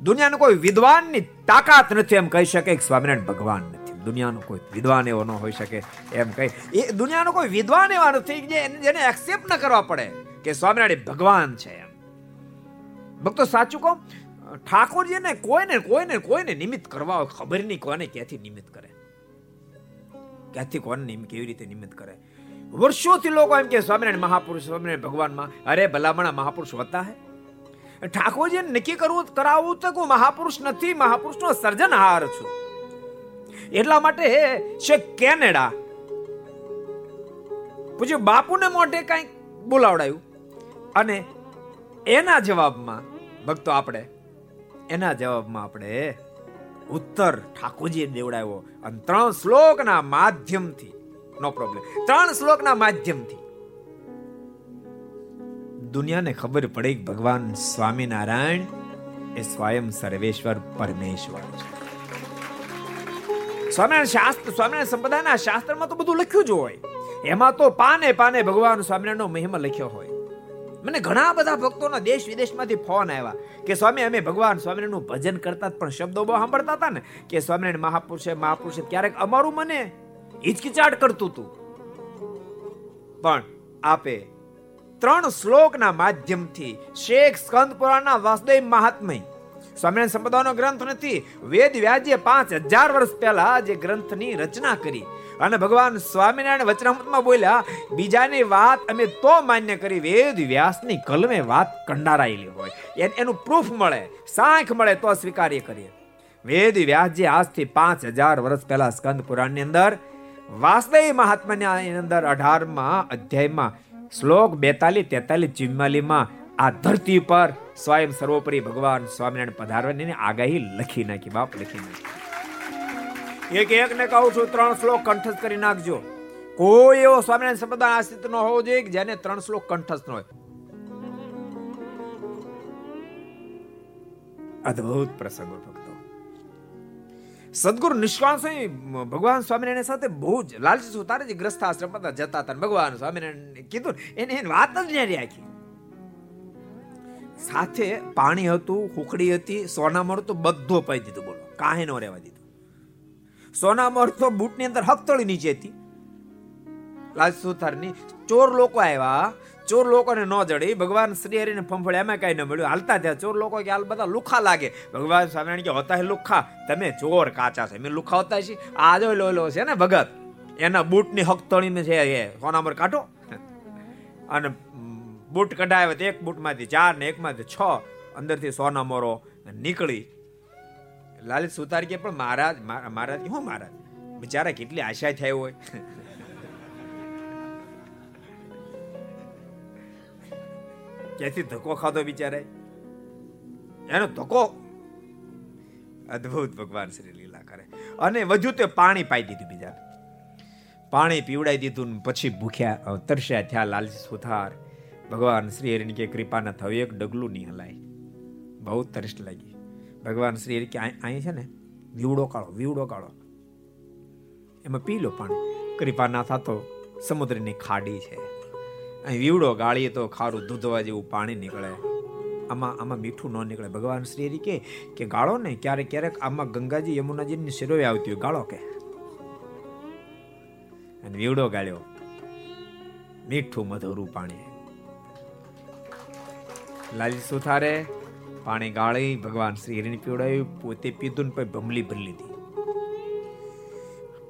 Speaker 2: દુનિયાનો કોઈ વિદ્વાનની તાકાત નથી એમ કહી શકે સ્વામિનારાયણ ભગવાન નથી. દુનિયાનો કોઈ વિદ્વાન એવો ન હોઈ શકે એમ કહી એ દુનિયાનો કોઈ વિદ્વાન એવા નથી જેને એક્સેપ્ટ ન કરવા પડે. કે સ્વામિનારાયણ ભગવાન છે એમ. ભક્તો સાચું કહો ઠાકોરજીને કોઈને કોઈને કોઈને નિમિત્ત કરવા ખબર નહીં કોને ક્યાંથી નિમિત્ત કરે. ક્યાંથી કોને કેવી રીતે નિમિત્ત કરે. વર્ષોથી લોકો એમ કે સ્વામિનારાયણ મહાપુરુષ, સ્વામિનારાયણ ભગવાનમાં, અરે ભલામણા મહાપુરુષ હોતા હે. ઠાકોરજી નક્કી કરવું, કરાવવું તો હું મહાપુરુષ નથી, મહાપુરુષનો સર્જનહાર છું. એટલા માટે છે કેનેડા. પૂછ્યું, બાપુને મોઢે કઈ બોલાવડાયું? અને એના જવાબમાં, ભક્તો આપણે, એના જવાબમાં આપણે ઉત્તર ઠાકોરજીએ દેવડાવ્યો અને ત્રણ શ્લોકના માધ્યમથી, નો પ્રોબ્લેમ ત્રણ શ્લોકના માધ્યમથી. દુનિયાને ખબર પડે કે ભગવાન સ્વામિનારાયણ એ સ્વયં સર્વેશ્વર પરમેશ્વર. છે સ્વામિનારાયણ શાસ્ત્ર, સ્વામિનારાયણ સંપ્રદાયના શાસ્ત્રમાં તો બધું લખ્યું જ હોય. એમાં તો પાને પાને ભગવાન સ્વામિનારાયણનો મહિમા લખ્યો હોય. મને ઘણા બધા ભક્તોના દેશ વિદેશમાંથી ફોન આવ્યા કે સ્વામી, અમે ભગવાન સ્વામિનારાયણનું ભજન કરતા પણ શબ્દો બહુ સાંભળતા હતા ને કે સ્વામિનારાયણ મહાપુરુષે મહાપુરુષે, ક્યારેક અમારું મને હિચકિચાટ કરતું હતું. પણ આપે ત્રણ શ્લોકના માધ્યમથી શેખ સ્કંદ પુરાણના વાસુદેવ મહાત્મય સ્વામિનારાયણ સંપ્રદાયનો ગ્રંથ નથી. વેદ વ્યાજે પાંચ હજાર વર્ષ પહેલા જે ગ્રંથની રચના કરી. અને ભગવાન સ્વામિનારાયણ વચનામૃતમાં બોલ્યા, બીજાની વાત અમે તો માન્ય કરી વેદ વ્યાસની કલમે વાત કંડારાયેલી હોય. એનું પ્રૂફ મળે, સાંખ મળે તો સ્વીકાર્ય કરીએ. વેદ વ્યાસજી આજથી પાંચ હજાર વર્ષ પહેલા સ્કંદ પુરાણની અંદર, વાસુદેવ મહાત્માની અંદર અઢારમાં અધ્યાયમાં, શ્લોક બેતાલીસ તેતાલીસ ચિમ્માલીમાં આ ધરતી પર સ્વયં સર્વોપરી ભગવાન સ્વામિનારાયણ પધારવાની આગાહી લખી નાખી, બાપ લખી નાખી. એક એક ને કહું છું, ત્રણ શ્લોક કંઠસ્થ કરી નાખજો. કોઈ એવો સ્વામિનારાયણ સંપ્રદાય આશ્રિત ન હોવો જોઈએ જેને ત્રણ શ્લોક કંઠસ્થ ન હોય. અદ્ભુત પ્રસંગો, ભક્તો. સદગુરુ નિષ્કાળ સ્વામી, ભગવાન સ્વામિનારાયણ સાથે બહુ જ લાલચી સુતારે જે ગ્રસ્થ આશ્રમ જતા હતા ભગવાન સ્વામિનારાયણ કીધું એને એની વાત જ નહીં આખી સાથે પાણી હતું, ખુખડી હતી સોનામર તો બધો પાઈ દીધું, બોલો. કાંઈ નો રહેવા દીધું. સોનામર તો બૂટની અંદર હકતળી નીચે હતી. લાલ સુથારની. ચોર લોકો આવ્યા. ચોર લોકોને ન જડી. ભગવાન શ્રી હરિને ફંફળે એમાં કાંઈ ન મળ્યું. હાલતા થયા. ચોર લોકો કે હાલ બધા લુખા લાગે. ભગવાન સ્વામિનારાયણ કે, હોતા હે લુખા? તમે ચોર કાચા છે. મેં લુખા હોતા છે આ જો લો લો છે ને ભગત. એના બૂટની હકતણીને છે એ સોનામર કાઢો. અને બૂટ કઢાવ્યા તો એક બૂટમાંથી ચાર ને એકમાંથી છ અંદરથી સોના મોરો નીકળી. લાલિત સુતાર કે પણ મહારાજ મહારાજ કે હું મહારાજ? બિચારા કેટલી આશા થઈ હોય. ક્યાંથી ધક્કો ખાધો બિચારે એનો ધક્કો? અદ્ભુત ભગવાન શ્રી લીલા કરે. અને વધુ તે પાણી પાઈ દીધું બીજા પાણી પીવડાઈ દીધું પછી ભૂખ્યા તરસ્યા થયા લાલજી સુથાર. ભગવાન શ્રી હરિની કે કૃપા ન થયું, એક ડગલું નહીં હલાય. બહુ તરસ લાગી. ભગવાન શ્રી હરિ કે અહીં છે ને, વીવડો કાળો વીવડો કાળો. એમાં પી લો પાણી, કૃપા ના થતો સમુદ્રની ખાડી છે. અહીં વીવડો ગાળીએ તો ખારું દૂધવા જેવું પાણી નીકળે. આમાં આમાં મીઠું ન નીકળે. ભગવાન શ્રી હરિ કે કે ગાળો ને ક્યારેક ક્યારેક આમાં ગંગાજી યમુનાજીની શિરોવે આવતી હોય, ગાળો કે. અને વીવડો ગાળ્યો. મીઠું મધુરું પાણી. લાલી સુથારે પાણી ગાળી ભગવાન શ્રી હરિને પીવડાવ્યું. પોતે પીધું ને પછી ભમલી ભરી લીધી.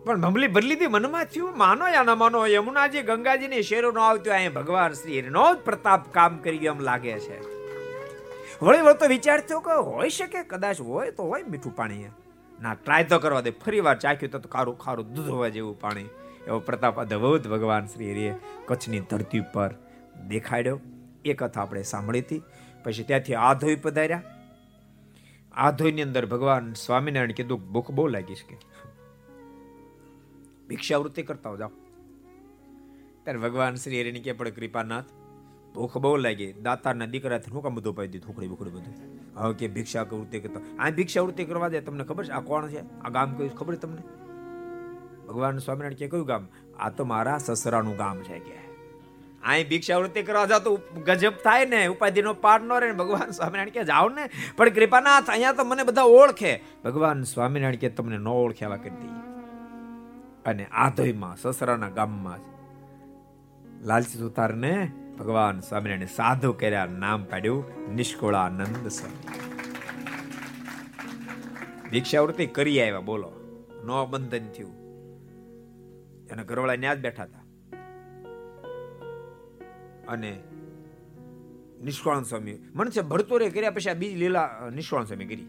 Speaker 2: પણ ભમલી ભરી લીધી મનમાં થયું, માનો યા ન માનો યમુનાજી ગંગાજીની શેરો ન આવતો અહીંયા ભગવાન શ્રી હરિનો જ પ્રતાપ કામ કરી ગયો એમ લાગે છે. વળી વળતો વિચાર થયો કે હોઈ શકે, કદાચ હોય તો હોય મીઠું પાણી. ના ટ્રાય તો કરવા દે. ફરી વાર ચાખ્યું તો ખારું ખારું દૂધ હોવા જેવું પાણી. એવો પ્રતાપ અદભુત ભગવાન શ્રી હરિએ કચ્છની ધરતી પર દેખાડ્યો. એ કથા આપણે સાંભળી હતી. પછી ત્યાંથી આધોઈ પધાર્યા. આધોઈની અંદર ભગવાન સ્વામિનારાયણ કીધું, ભૂખ બહુ લાગી છે. ભિક્ષાવૃત્તિ કરતા જાઓ. ત્યારે ભગવાન શ્રી હરિની કે પણ કૃપાનાથ, ભૂખ બહુ લાગી. દાતારના દીકરાથી હું કામ બધું પાઈ દીધું થોડી બુકડી બધું. હવે કે ભિક્ષા વૃત્તિ કરતો, આ ભિક્ષાવૃત્તિ કરવા દે તમને ખબર છે? આ કોણ છે? આ ગામ કયું ખબર તમને? ભગવાન સ્વામિનારાયણ કે કયું ગામ? આ તો મારા સસરાનું ગામ છે કે અહીં ભિક્ષાવૃત્તિ કરવા જાવ તો ગજબ થાય ને, ઉપાધિનો પાર નો રહે ભગવાન સ્વામિનારાયણ કે જાઓ ને. પણ કૃપાનાથ, અહીંયા તો મને બધા ઓળખે. ભગવાન સ્વામિનારાયણ કે તમને ન ઓળખે આવા કરી દઈએ અને આધોઈમાં સસરાના ગામમાં લાલચી સુતારને ભગવાન સ્વામિનારાયણ સાધુ કર્યા, નામ પાડ્યું, નિષ્કુળાનંદ સ્વામી. ભિક્ષાવૃત્તિ કરી આવ્યા, બોલો. નો બંધન થયું. એના ઘરવાળા ન્યા જ બેઠા હતા. અને નિષ્કાળ સ્વામી મન છે ભરતોરે કર્યા પછી આ બીજી લીલા નિષ્કાળ સ્વામી કરી.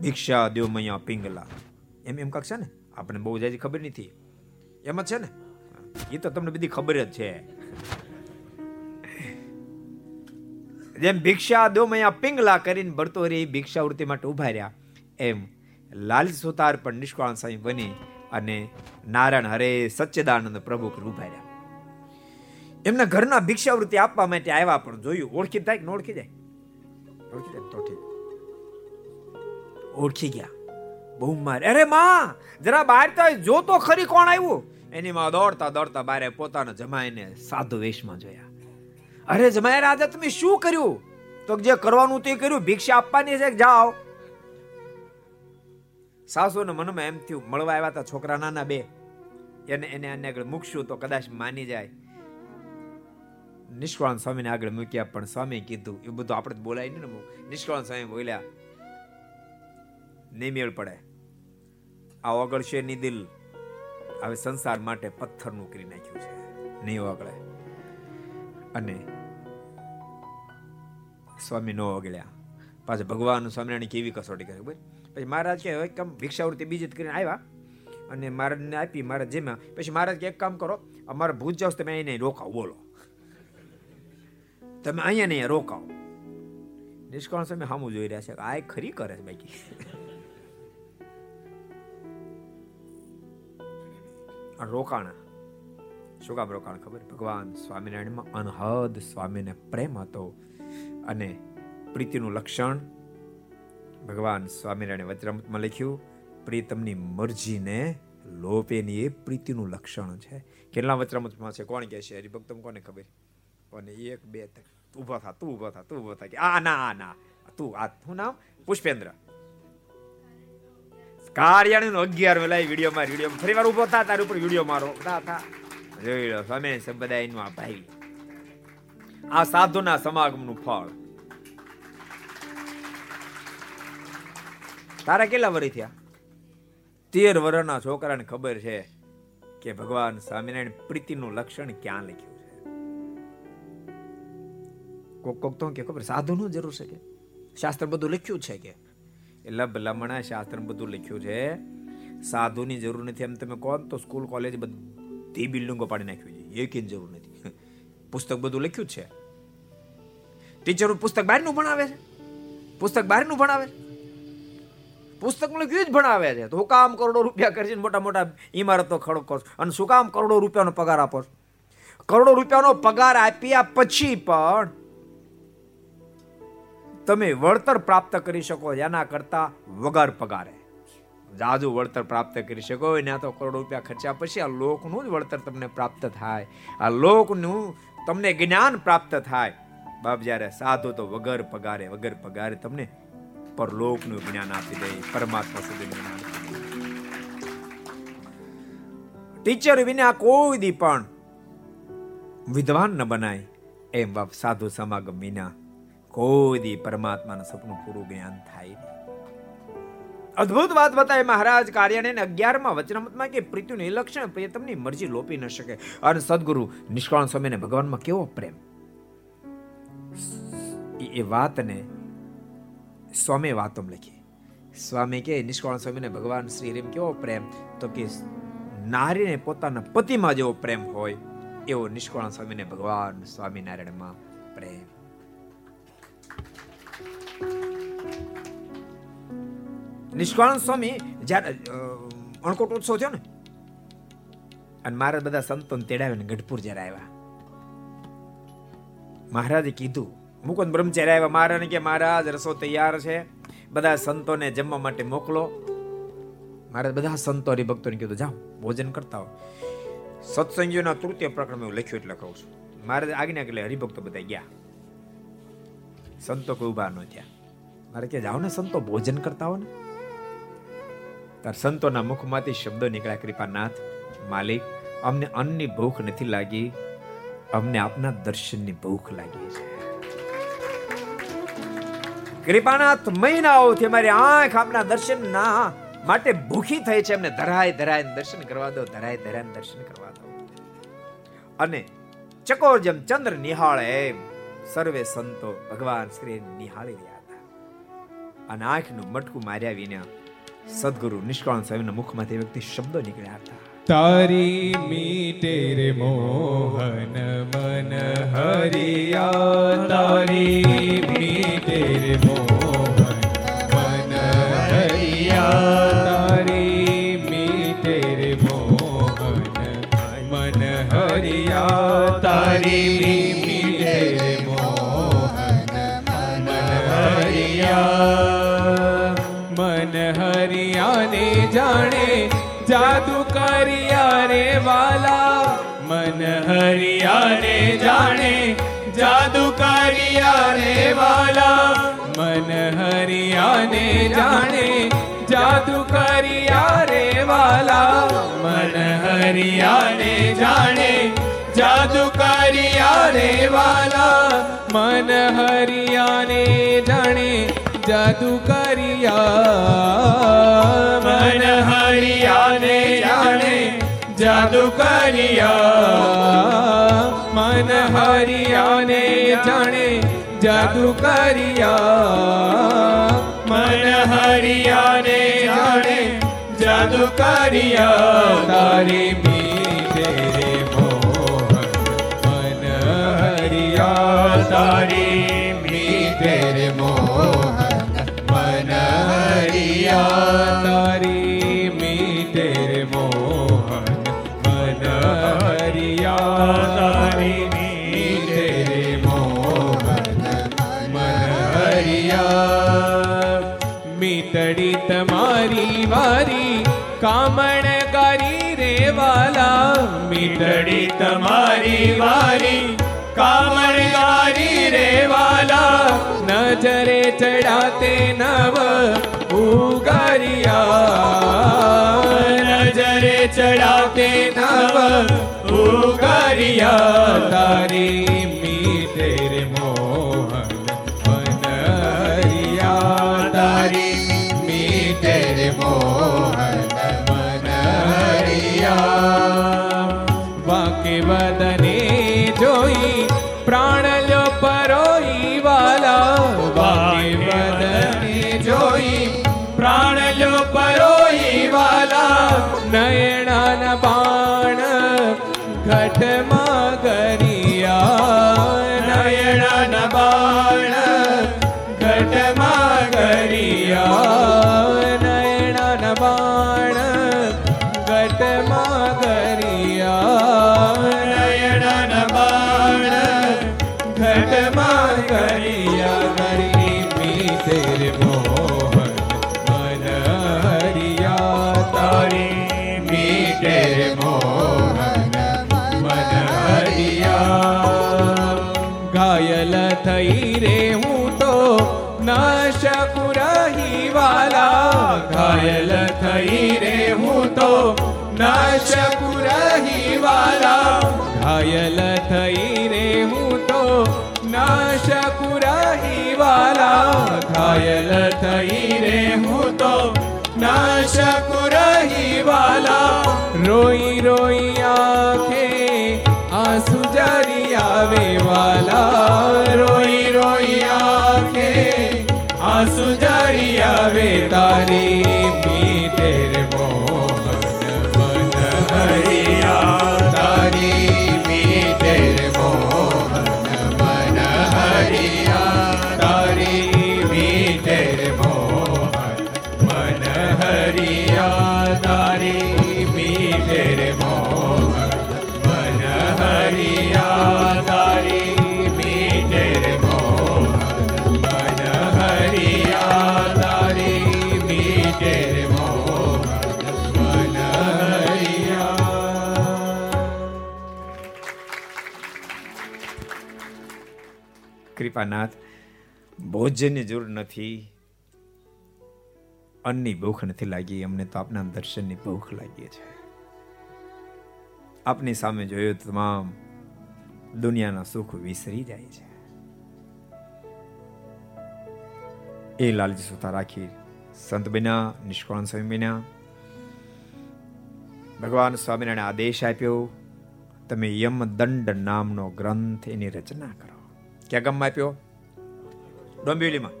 Speaker 2: ભિક્ષા દેવ મૈયા પિંગલા. એમ એમ કાક છે ને? આપણે બહુ જાજી ખબર નથી. એમ જ છે ને? એ તો તમને બધી ખબર જ છે. જેમ ભિક્ષા દો મૈયા પિંગલા કરીને ભરતોરી ભિક્ષાવૃત્તિ માટે ઊભા રહ્યા, એમ લાલ સુતાર પણ નિષ્કાળ સ્વામી બની અને નારાયણ હરે સચ્ચિદાનંદ પ્રભુ ઊભા રહ્યા. એમના ઘરના ભિક્ષાવૃત્તિ આપવા માટે આવ્યા પણ જોયું. ઓળખી થાય કે ઓળખી જાય? ઓળખી જાય ઓળખી ગયા. બહુ મારે. અરે માં, જરા બહાર તો જો તો ખરી કોણ આવ્યું? એની માં દોડતા દોડતા બારે પોતાના જમાઈને સાધુ વેશમાં જોયા. અરે જમાય રાજા, તમે શું કર્યું? તો જે કરવાનું તે કર્યું, ભિક્ષા આપવાની છે જાઓ? સાસુને મનમાં એમ થયું, મળવા આવ્યા હતા છોકરા નાના બે. એને એને આગળ મૂકશું તો કદાચ માની જાય. નિષ્કાળ સ્વામીને આગળ મૂક્યા, પણ સ્વામી કીધું એ બધું આપણે બોલાય નહીં ને નિષ્કળાન સ્વામી બોલ્યા નહીં મેળ પડે. આ ઓગળશે ની દિલ. હવે સંસાર માટે પથ્થરનું કરી નાખ્યું છે. નહીં ઓગળે. અને સ્વામી નો ઓગળ્યા. પાછા ભગવાન સ્વામિનારાયણ કેવી કસોટી કરી ભાઈ પછી મહારાજ કે, એક કામ ભિક્ષાવૃત્તિ બીજી કરીને આવ્યા. અને મહારાજને આપી, મહારાજ જેમાં. પછી મહારાજ કે, એક કામ કરો, અમારા ભૂજ જાવ તમે એને રોકાવ, બોલો. તમે અહીંયા નહીં રોકાવ નિષ્કાળ સમય સામું જોઈ રહ્યા છે આ ખરી કરે છે બાકી. રોકાણા. શું કામ રોકાણ ખબર? ભગવાન સ્વામિનારાયણમાં અનહદ સ્વામીને પ્રેમ હતો અને પ્રીતિનું લક્ષણ ભગવાન સ્વામિનારાયણ વચરામૃતમાં લખ્યું પ્રીતમની મરજીને લોપેની એ પ્રીતિનું લક્ષણ છે. કેટલા વચરામૃતમાં છે? કોણ કહે છે? હરિભક્તમ કોને ખબર? કોને એક બે ઊભો થા તું ઊભો થા તું ઊભો થા કે આ ના આ ના તું આ શું નામ પુષ્પેન્દ્ર કાર્યાણી નો અગિયાર વેલા વીડિયો માં વીડિયો ફરી વાર ઊભો થા તારી ઉપર વીડિયો મારો થા થા જોઈ લો સ્વામી સંપ્રદાયનું આ ભાઈ આ સાધુના સમાગમનું ફળ તારા કેટલા વરી થયા તેર વર્ષના છોકરાને ખબર છે કે ભગવાન સ્વામિનારાયણ પ્રીતિનું લક્ષણ ક્યાં લખ્યું કોક કોક તો કે ખબર, સાધુનું જરૂર છે કે? શાસ્ત્ર બધું લખ્યું છે કે? એટલે ભલામણા શાસ્ત્ર બધું લખ્યું છે, સાધુની જરૂર નથી. એમ તમે કહો તો સ્કૂલ, કોલેજ બધી બિલ્ડિંગો પાડી નાખવી જોઈએ. એકી જરૂર નથી. (laughs) પુસ્તક બધું લખ્યું છે. ટીચરો પુસ્તક બહારનું ભણાવે છે. પુસ્તક બહારનું ભણાવે છે. પુસ્તક લખ્યું જ ભણાવે છે. તો કામ કરોડો રૂપિયા કરી મોટા મોટા ઇમારતો ખડો કરો અને શું કામ કરોડો રૂપિયાનો પગાર આપો કરોડો રૂપિયાનો પગાર આપ્યા પછી પણ તમે વળતર પ્રાપ્ત કરી શકો, એના કરતા વગર પગારે. જાજુ વળતર પ્રાપ્ત કરી શકો એના તો કરોડો રૂપિયા ખર્ચ્યા પછી આ લોકનું જ વળતર તમને પ્રાપ્ત થાય. આ લોકનું તમને જ્ઞાન પ્રાપ્ત થાય. બાપ જ્યારે સાધુ તો વગર પગારે વગર પગારે તમને પરલોકનું જ્ઞાન આપી દે, પરમાત્મા સુધી જ્ઞાન ટીચર વિના કોઈ દી પણ વિદ્વાન ન બનાય, એમ બાપ સાધુ સમાગમ વિના કોઈ દી પરમાત્માનું સપનું પૂરું જ્ઞાન થાય અદ્ભુત વાત બતાવી મહારાજ, કાર્યાને અગિયારમાં વચનામતમાં કે પ્રીતિનું લક્ષણ પ્રિયતમની મરજી લોપી ન શકે. અને સદગુરુ નિષ્કાળ સ્વામીને ભગવાનમાં કેવો પ્રેમ? એ વાતને સ્વામી વાતમ લખી. સ્વામી કે નિષ્કાળ સ્વામીને ભગવાન શ્રી રેમ કેવો પ્રેમ? તો કે નારીને પોતાના પતિમાં જેવો પ્રેમ હોય એવો નિષ્કાળ સ્વામીને ભગવાન સ્વામિનારાયણમાં પ્રેમ. નિષ્કાળ સ્વામી જ્યારે અણકોટ ઉત્સવ થયો ને, અને મહારાજ બધા સંતોને તેડાવીને ગઢપુર જ્યારે આવ્યા. મહારાજે કીધું, મુકુંદ બ્રહ્મચારી આવ્યા, મહારાજને કે, મહારાજ, રસો તૈયાર છે. બધા સંતોને જમવા માટે મોકલો. મહારાજ બધા સંતો હરિભક્તોને કીધું, જાઓ, ભોજન કરતા હો સત્સંગીઓના તૃતીય પ્રકરણ હું લખ્યું એટલે કહું છું. મહારાજ આજ્ઞા એટલે હરિભક્તો બધા ગયા. સંતો કોઈ ઊભા ન થયા. મારે કે, જાઓ ને સંતો, ભોજન કરતા હો ને. તાર સંતોના મુખમાંથી શબ્દો નીકળ્યા, કૃપાનાથ. માલિક, અમને અન્નની ભૂખ નથી લાગી. અમને આપના દર્શનની ભૂખ લાગી છે. કૃપાનાથ મહિનાઓથી અમારી આંખ આપના દર્શન ના માટે ભૂખી થઈ છે. એમને ધરાય ધરાય દર્શન કરવા દો, ધરાય ધરાય દર્શન કરવા દો. અને ચકોર જેમ ચંદ્ર નિહાળે એમ સર્વે સંતો ભગવાન શ્રી નિહાળી રહ્યા હતા. અને આંખનું મટકું માર્યા વિના સદગુરુ નિષ્કાળ સ્વામીના મુખમાંથી વ્યક્તિ શબ્દો નીકળ્યા હતા.
Speaker 3: તારી મીટે રે મોહન મન હરિયા. તારી મીટે રે મોહન મન હરિયા. તારી મીટે રે મોહન મન હરિયા. તારી મીટે રે મોહન મન હરિયા. હરિયાને જાણે જાદુ કર્યા રે વાલા. મન હરિયાને જાણે જાદુ કર્યા રે વાલા. મન હરિયાને જાણે જાદુ કર્યા રે વાલા. મન હરિયાને જાણે જાદુ કર્યા રે વાલા. મન હરિયાને જાણે જાદુ કરિયા મન હરિયાને જાણે જાદુ કરિયા મન હરિયાને જાણે જાદુ કરિયા મન હરિયાને જાણે જાદુ કરિયા તારી કામણ કરી રે વાલા, મીઠડી તમારી વારી કામણ કરી રે વાલા, નજરે ચડાતે નવ ઉગારિયા. નજરે ચડાતે નવ ઉગારિયા, તારી વાલા ઘાયલ થઈ રે હું તો ન શકું રહી વાલા રોઈ રોઈ આંખે આંસુ જારી આવે વાલા રોઈ રોઈ આંખે આંસુ જારી આવે તારી મીઠે
Speaker 2: કૃપાનાથ ભોજનની જરૂર નથી. અન્નની ભૂખ નથી લાગી, અમને તો આપના દર્શનની ભૂખ લાગી છે. આપની સામે જોયું તમામ દુનિયાના સુખ વિસરી જાય છે. એ લાલજી સુતા રાખી, સંત બન્યા નિષ્કાળ સ્વામી બન્યા. ભગવાન સ્વામિનારાયણ આદેશ આપ્યો, તમે યમદંડ નામનો ગ્રંથ એની રચના કરો. ક્યાં ગામમાં આપ્યો? ડોંબિવલીમાં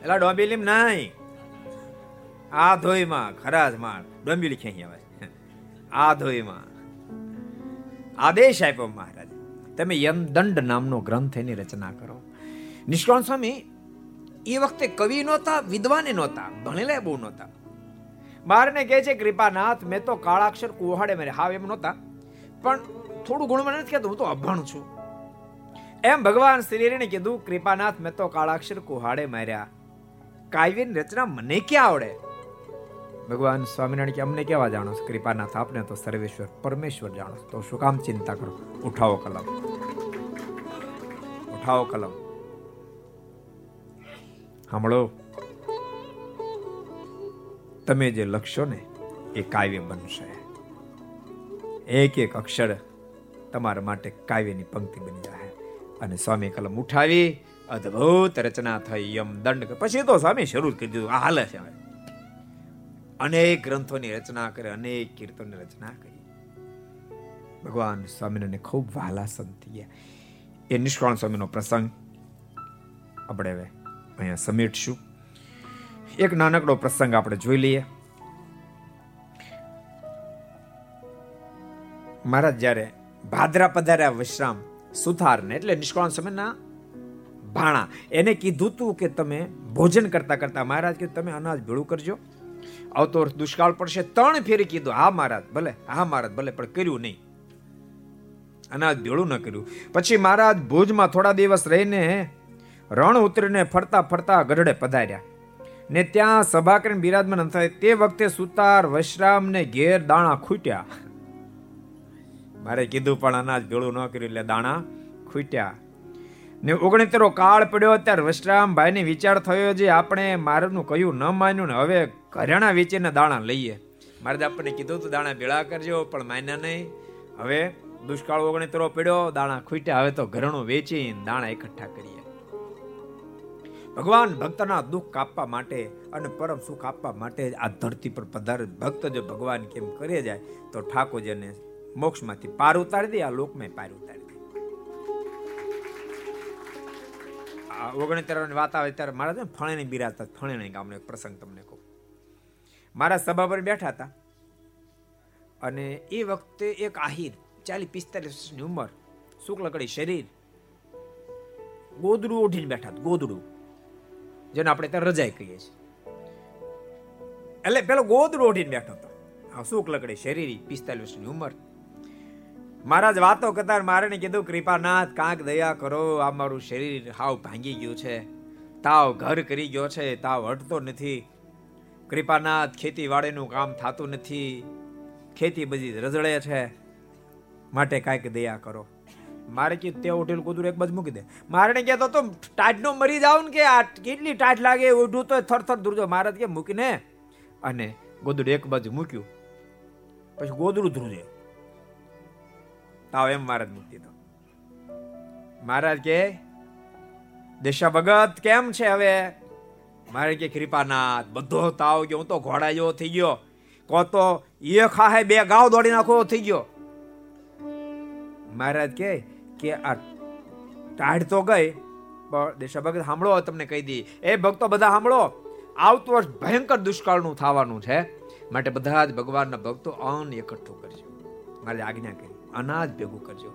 Speaker 2: એટલે ડોંબિવલીમાં નહીં. આ ધોઈમાં, ખરાજમાં. ડોંબિવલી ક્યાંય આવે? આ ધોઈમાં. આદેશ આપ્યો મહારાજ. તમે યમદંડ નામનો ગ્રંથ એની રચના કરો. નિષ્કાળ સ્વામી, એ વખતે કવિ નહોતા, વિદ્વાને નહોતા, ભણેલા બહુ નહોતા. બારને કહે છે, કૃપાનાથ, મેં તો કાળાક્ષર કુહાડે મેરે હાવ એમ નહોતા. પણ થોડું ગુણમાં નથી કહેતો, હું તો અભણ છું. એમ ભગવાન શ્રીને કીધું, કૃપાનાથ, મેં તો કાળાક્ષર કુહાડે માર્યા. કાવ્યની રચના મને ક્યાં આવડે? ભગવાન સ્વામિનારાયણ કે, અમને કેવા જાણો છો? કૃપાનાથ, આપને તો સર્વેશ્વર, પરમેશ્વર જાણો. તો શું કામ ચિંતા કરો? ઉઠાવો કલમ. ઉઠાવો કલમ. સાંભળો. તમે જે લખશો ને, એ કાવ્ય બનશે. એક એક અક્ષર તમારા માટે કાવ્યની પંક્તિ બની જાય. અને સ્વામી કલમ ઉઠાવી, અદ્ભુત રચના થઈ, યમ દંડ પછી તો સ્વામી શરૂ કરી દીધું, આ હાલે છે હવે. અનેક ગ્રંથોની રચના કરી, અનેક કીર્તનની રચના કરી. ભગવાન સ્વામીને ખૂબ વહાલા સંત ગયા એ નિષ્કાળ સ્વામીનો પ્રસંગ આપણે હવે અહીંયા સમેટશું. એક નાનકડો પ્રસંગ આપણે જોઈ લઈએ. મહારાજ જ્યારે ભાદરા પધાર્યા વિશ્રામ સુથારને એટલે નિષ્કાળ સમયના ભાણા. એને કીધું તું કે તમે ભોજન કરતા કરતા, મહારાજ કે તમે અનાજ ભેળું કરજો. આવતો દુષ્કાળ પડશે ત્રણ ફેરી કીધું, હા મહારાજ, ભલે, હા મહારાજ, ભલે, પણ કર્યું નહીં. અનાજ ભેળું ન કર્યું. પછી મહારાજ ભુજમાં થોડા દિવસ રહીને રણ ઉતરીને ફરતા ફરતા ગઢડે પધાર્યા. ને ત્યાં સભા કરીને બિરાજમાન થાય. તે વખતે સુતાર વશરામ ને ઘેર દાણા ખૂટ્યા. મારે કીધું પણ અનાજ ભેળું ન કર્યું એટલે દાણા ખૂટ્યા. ને ઓગણીતેરો કાળ પડ્યો ત્યારે વશરામભાઈ ને વિચાર થયો જે આપણે મારનું કયું ન માન્યું ને હવે ઘરેણા વેચીને દાણા લઈએ. મારે આપણને કીધું તો દાણા ભેળા કરજો, પણ માન્યા નહીં. હવે દુષ્કાળ ઓગણીતરો પડ્યો, દાણા ખૂટ્યા, હવે તો ઘરેણું વેચીને દાણા એકઠા કરીએ. ભગવાન ભક્તના દુઃખ કાપવા માટે અને પરમ સુખ આપવા માટે આ ધરતી પર પધારે ભક્ત જો ભગવાન કેમ કરે જાય, તો ઠાકોરજીને મોક્ષમાંથી પાર ઉતારી દે, આ લોકમાં પાર ઉતારી દે. આ ઓગણીતરની વાત આવે ત્યારે મારા છે ને બિરાજતા ફણેને ગામનો એક પ્રસંગ તમને કહું. મારા સભા પર બેઠા હતા અને એ વખતે એક આહિર ચાલી પિસ્તાલીસ વર્ષની ઉંમર, શુક્લકડી શરીર, ગોદડું ઓઢીને બેઠા ગોદડું, જેને આપણે ત્યાં રજાઈ કહીએ છીએ. એટલે પેલો ગોદડું ઓઢીને બેઠો હતો. આ શુક્લકડી શરીર, પિસ્તાલીસ વર્ષની ઉંમર મહારાજ, વાતો કરતા મારે કીધું, કૃપાનાથ, કાંક દયા કરો. આ મારું શરીર હાવ ભાંગી ગયું છે. તાવ ઘર કરી ગયો છે. તાવ હટતો નથી. કૃપાનાથ, ખેતીવાડીનું કામ થતું નથી. ખેતી બધી રઝળે છે. માટે કાંઈક દયા કરો. મારે કીધું, તે ઉઠેલું કુદરું એક બાજુ મૂકી દે. મારે કહેતો તો, ટાઢનો મરી જાવ ને કે આ કેટલી ટાઢ લાગે? ઉઠું તો થર થર ધ્રુજો. મહારાજ કે, મૂકીને. અને ગોદડું એક બાજુ મૂક્યું. પછી ગોદડું ધ્રુજે. તાવ એમ મહારાજ મૂકી દીધો મહારાજ કે દેશા ભગત, કેમ છે હવે? મારે કે કૃપાનાથ, બધો તાવ ગયો, હું તો ઘોડા જેવો થઈ ગયો. કો તો એ ખાહે બે ગાવ દોડી નાખો થઈ ગયો. મહારાજ કે કે, આ ટાઢ તો ગઈ, પણ દેશા ભગત, સાંભળો તમને કહી દી એ ભક્તો બધા સાંભળો, આવતું વર્ષ ભયંકર દુષ્કાળનું થવાનું છે. માટે બધા જ ભગવાનના ભક્તો અન્ન એકઠું કરજો. મારે આજ્ઞા કરી. અનાજ ભેગું કરજો.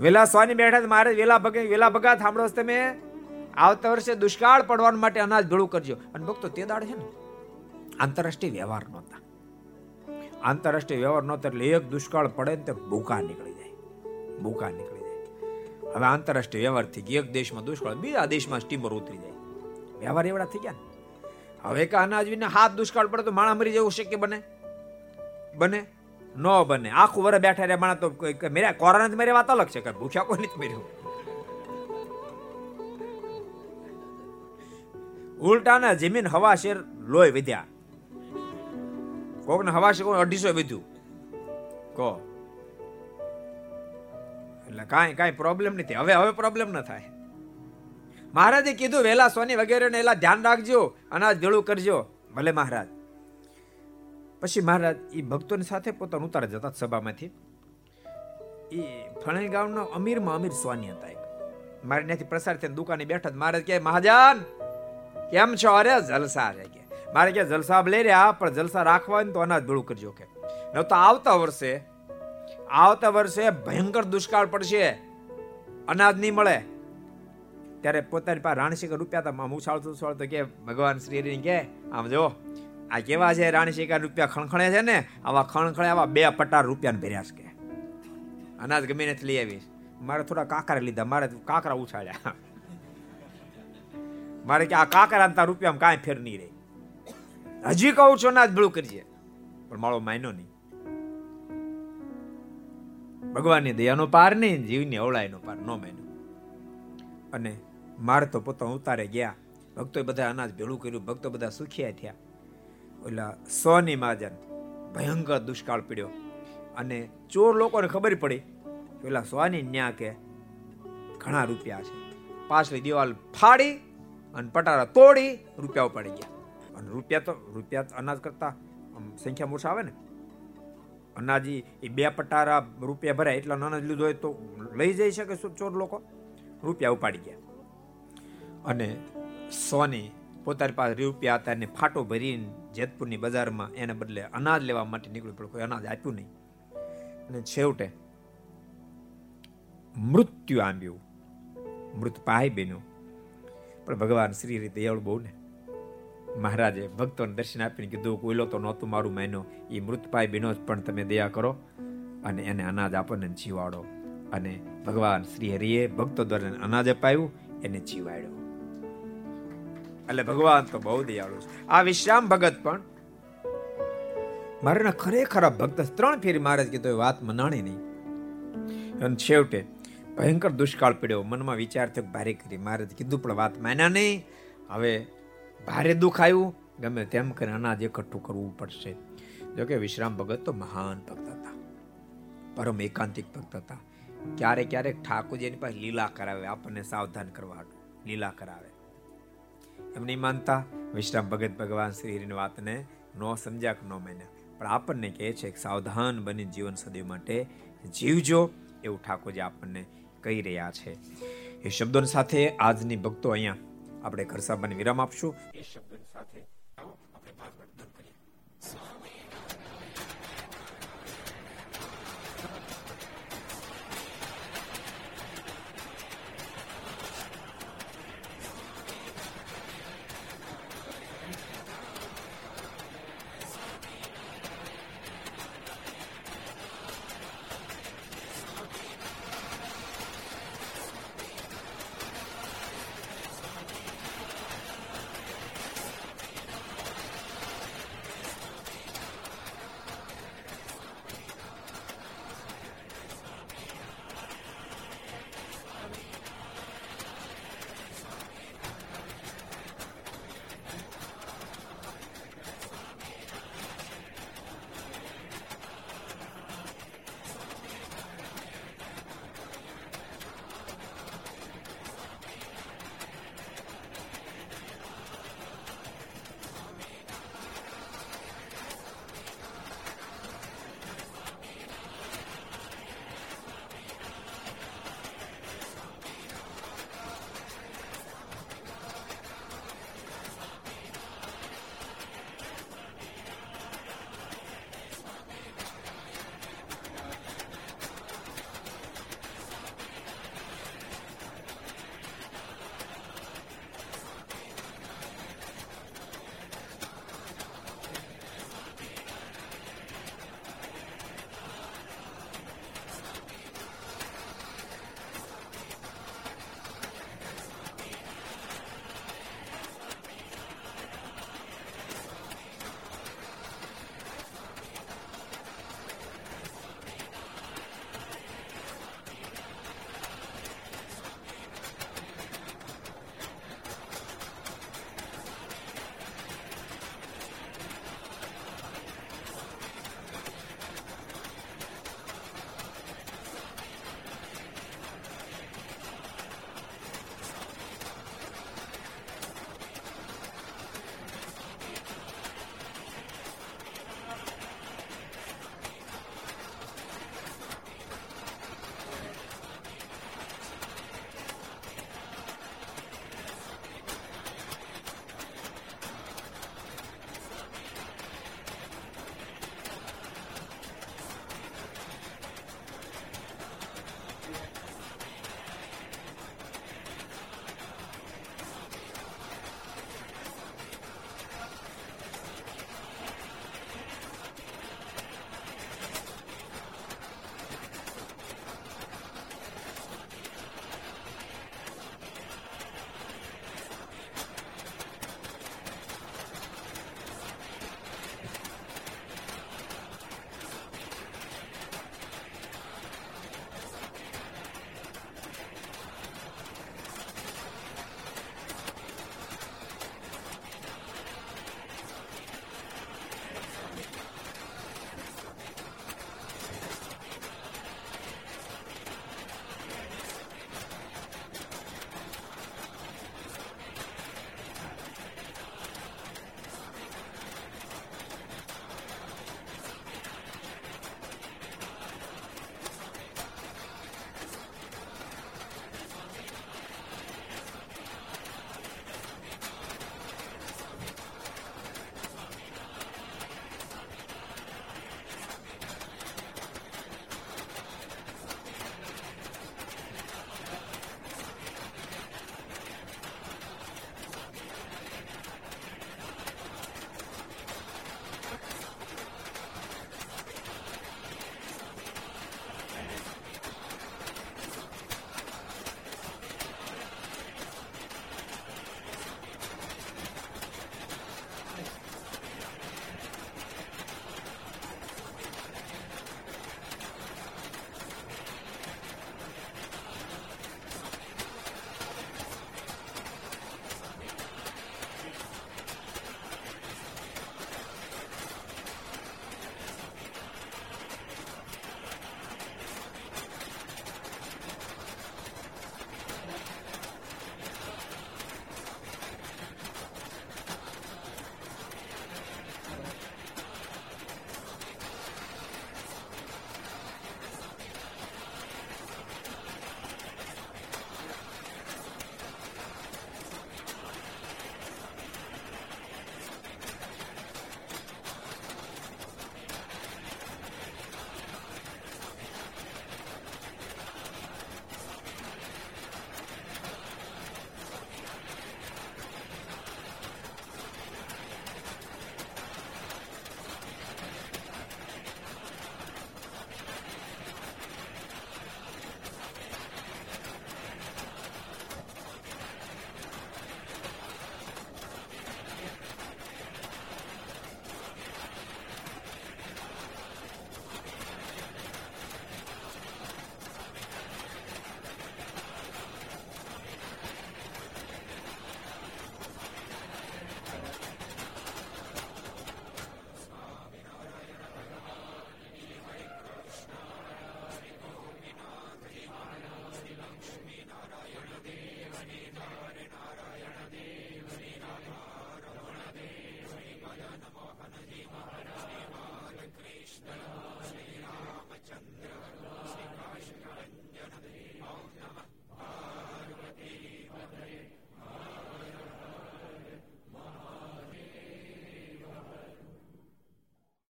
Speaker 2: વેલા સ્વાની બેઠા મારે વેલા ભગે, વેલા ભગા સાંભળો તમે. આવતા વર્ષે દુષ્કાળ પડવા માટે અનાજ ભેળું કરજો. અને ભક્તો, તે દાડે છે ને, આંતરરાષ્ટ્રીય વ્યવહાર નહોતા. આંતરરાષ્ટ્રીય વ્યવહાર નહોતા એટલે એક દુષ્કાળ પડે ને તે ભૂકા નીકળી જાય. ભૂકા નીકળી જાય. હવે આંતરરાષ્ટ્રીય વ્યવહાર થઈ એક દેશમાં દુષ્કાળ, બીજા દેશમાં સ્ટીમર ઉતરી જાય. વ્યવહાર એવડા થઈ ગયા હવે કે અનાજ વિના હાથ દુષ્કાળ પડે તો માણા મરી જવું શક્ય બને? બને? ન બને. આખું વર બેઠા રે માણા તો મેર્યા. કોરોના મેરે વાત અલગ છે. કે ભૂખ્યા કોઈ નથી મેર્યું. ઉલટાના જમીન હવા શેર લોહી વધ્યા. કોકને હવા શેર કોઈ અઢીસો વધ્યું. કો. એટલે કાંઈ કાંઈ પ્રોબ્લેમ નથી. હવે હવે પ્રોબ્લેમ ન થાય. મહારાજે કીધું વેલા સોની વગેરે ને એલા ધ્યાન રાખજો. અનાજ ભેળું કરજો. ભલે મહારાજ. પછી મહારાજ એ ભક્તોની સાથે પોતાનું ઉતારા જતા સભામાંથી. એ ફણાઈ ગામનો અમીરમાં અમીર સ્વાની હતા એક. મારે ત્યાંથી પ્રસાર થઈને દુકાને બેઠા. મહારાજ કે મહાજાન, કેમ છો? અરે જલસા છે કે. મારે કે જલસા લઈ રહ્યા પણ જલસા રાખવા તો અનાજ ભેળું કરજો કે. ન તો આવતા વર્ષે આવતા વર્ષે ભયંકર દુષ્કાળ પડશે. અનાજ નહીં મળે. ત્યારે પોતાની પાસે રાણશેખર રૂપિયા હતા હું ઉછાળતું ઉછાળતું કે, ભગવાન શ્રી હરિને કે આમ જો આ કેવા છે? રાણી શિકાર રૂપિયા ખણખણે છે ને? આવા ખણખણે આવા બે પટાર રૂપિયાને ભર્યા છે કે. અનાજ ગમે નથી લઈ આવીશ. મારે થોડા કાંકરા લીધા. મારે કાંકરા ઉછાળ્યા. મારે કે આ કાંકરા તાર રૂપિયામાં કાંઈ ફેર નહીં રહે. હજી કહું છું, અનાજ ભેળું કરજે. પણ મારો માયનો નહીં. ભગવાનની દયાનો પાર નહીં, જીવની અવળાઈનો પાર નો માન્યો અને મારે તો પોતા ઉતારે ગયા. ભક્તોએ બધા અનાજ ભેળું કર્યું. ભક્તો બધા સુખિયા થયા. ઓલા સોની મહાજન ભયંકર દુષ્કાળ પડ્યો. અને ચોર લોકોને ખબર પડી ઓલા સોની ન્યા કે ઘણા રૂપિયા છે. પાછલી દિવાલ ફાડી અને પટારા તોડી રૂપિયા ઉપાડી ગયા. અને રૂપિયા તો, રૂપિયા અનાજ કરતા સંખ્યા મોટા આવે ને. અનાજી એ બે પટારા રૂપિયા ભરાય એટલા અનાજ લીધો હોય તો લઈ જઈ શકે શું ચોર લોકો? રૂપિયા ઉપાડી ગયા. અને સોની પોતાની પાસે રૂપિયા હતા એને ફાટો ભરીને જેતપુરની બજારમાં એને બદલે અનાજ લેવા માટે નીકળ્યું, પણ કોઈ અનાજ આપ્યું નહીં. અને છેવટે મૃત્યુ આંબ્યું. મૃત પાય બેનું પણ ભગવાન શ્રી રીતે દયાળુ બહુ ને. મહારાજે ભક્તોને દર્શન આપીને કીધું કોઈલો તો નહોતું મારું મહિનો એ મૃતપાય બેનો જ, પણ તમે દયા કરો અને એને અનાજ આપો ને જીવાડો. અને ભગવાન શ્રી હરિએ ભક્તો દ્વારા અનાજ અપાયું, એને જીવાડ્યો. એટલે ભગવાન તો બહુ દયાળુ છે. આ વિશ્રામ ભગત પણ મારા ખરેખર ભક્ત ત્રણ ફેરી મહારાજ કીધું એ વાત મનાણી નહીં. અને છેવટે ભયંકર દુષ્કાળ પડ્યો. મનમાં વિચાર થયો ભારે કરી. મહારાજ કીધું પણ વાત માન્યા નહીં. હવે ભારે દુઃખ આવ્યું. ગમે તેમ કરીને અનાજ એકઠું કરવું પડશે. જોકે વિશ્રામ ભગત તો મહાન ભક્ત હતા. પરમ એકાંતિક ભક્ત હતા. ક્યારેક ક્યારેક ઠાકોરજી એની પાસે લીલા કરાવે. આપણને સાવધાન કરવા લીલા કરાવે. એમ નહીં માનતા વિશ્રામ ભગત ભગવાન શ્રીની વાતને ન સમજ્યા કે ન માન્યા. પણ આપણને કહે છે કે સાવધાન બની જીવન સદી માટે જીવજો એવું ઠાકોરજી આપણને કહી રહ્યા છે. એ શબ્દોની સાથે આજની ભક્તો અહીંયા આપણે ઘર સાબાને વિરામ આપશું. એ શબ્દોની સાથે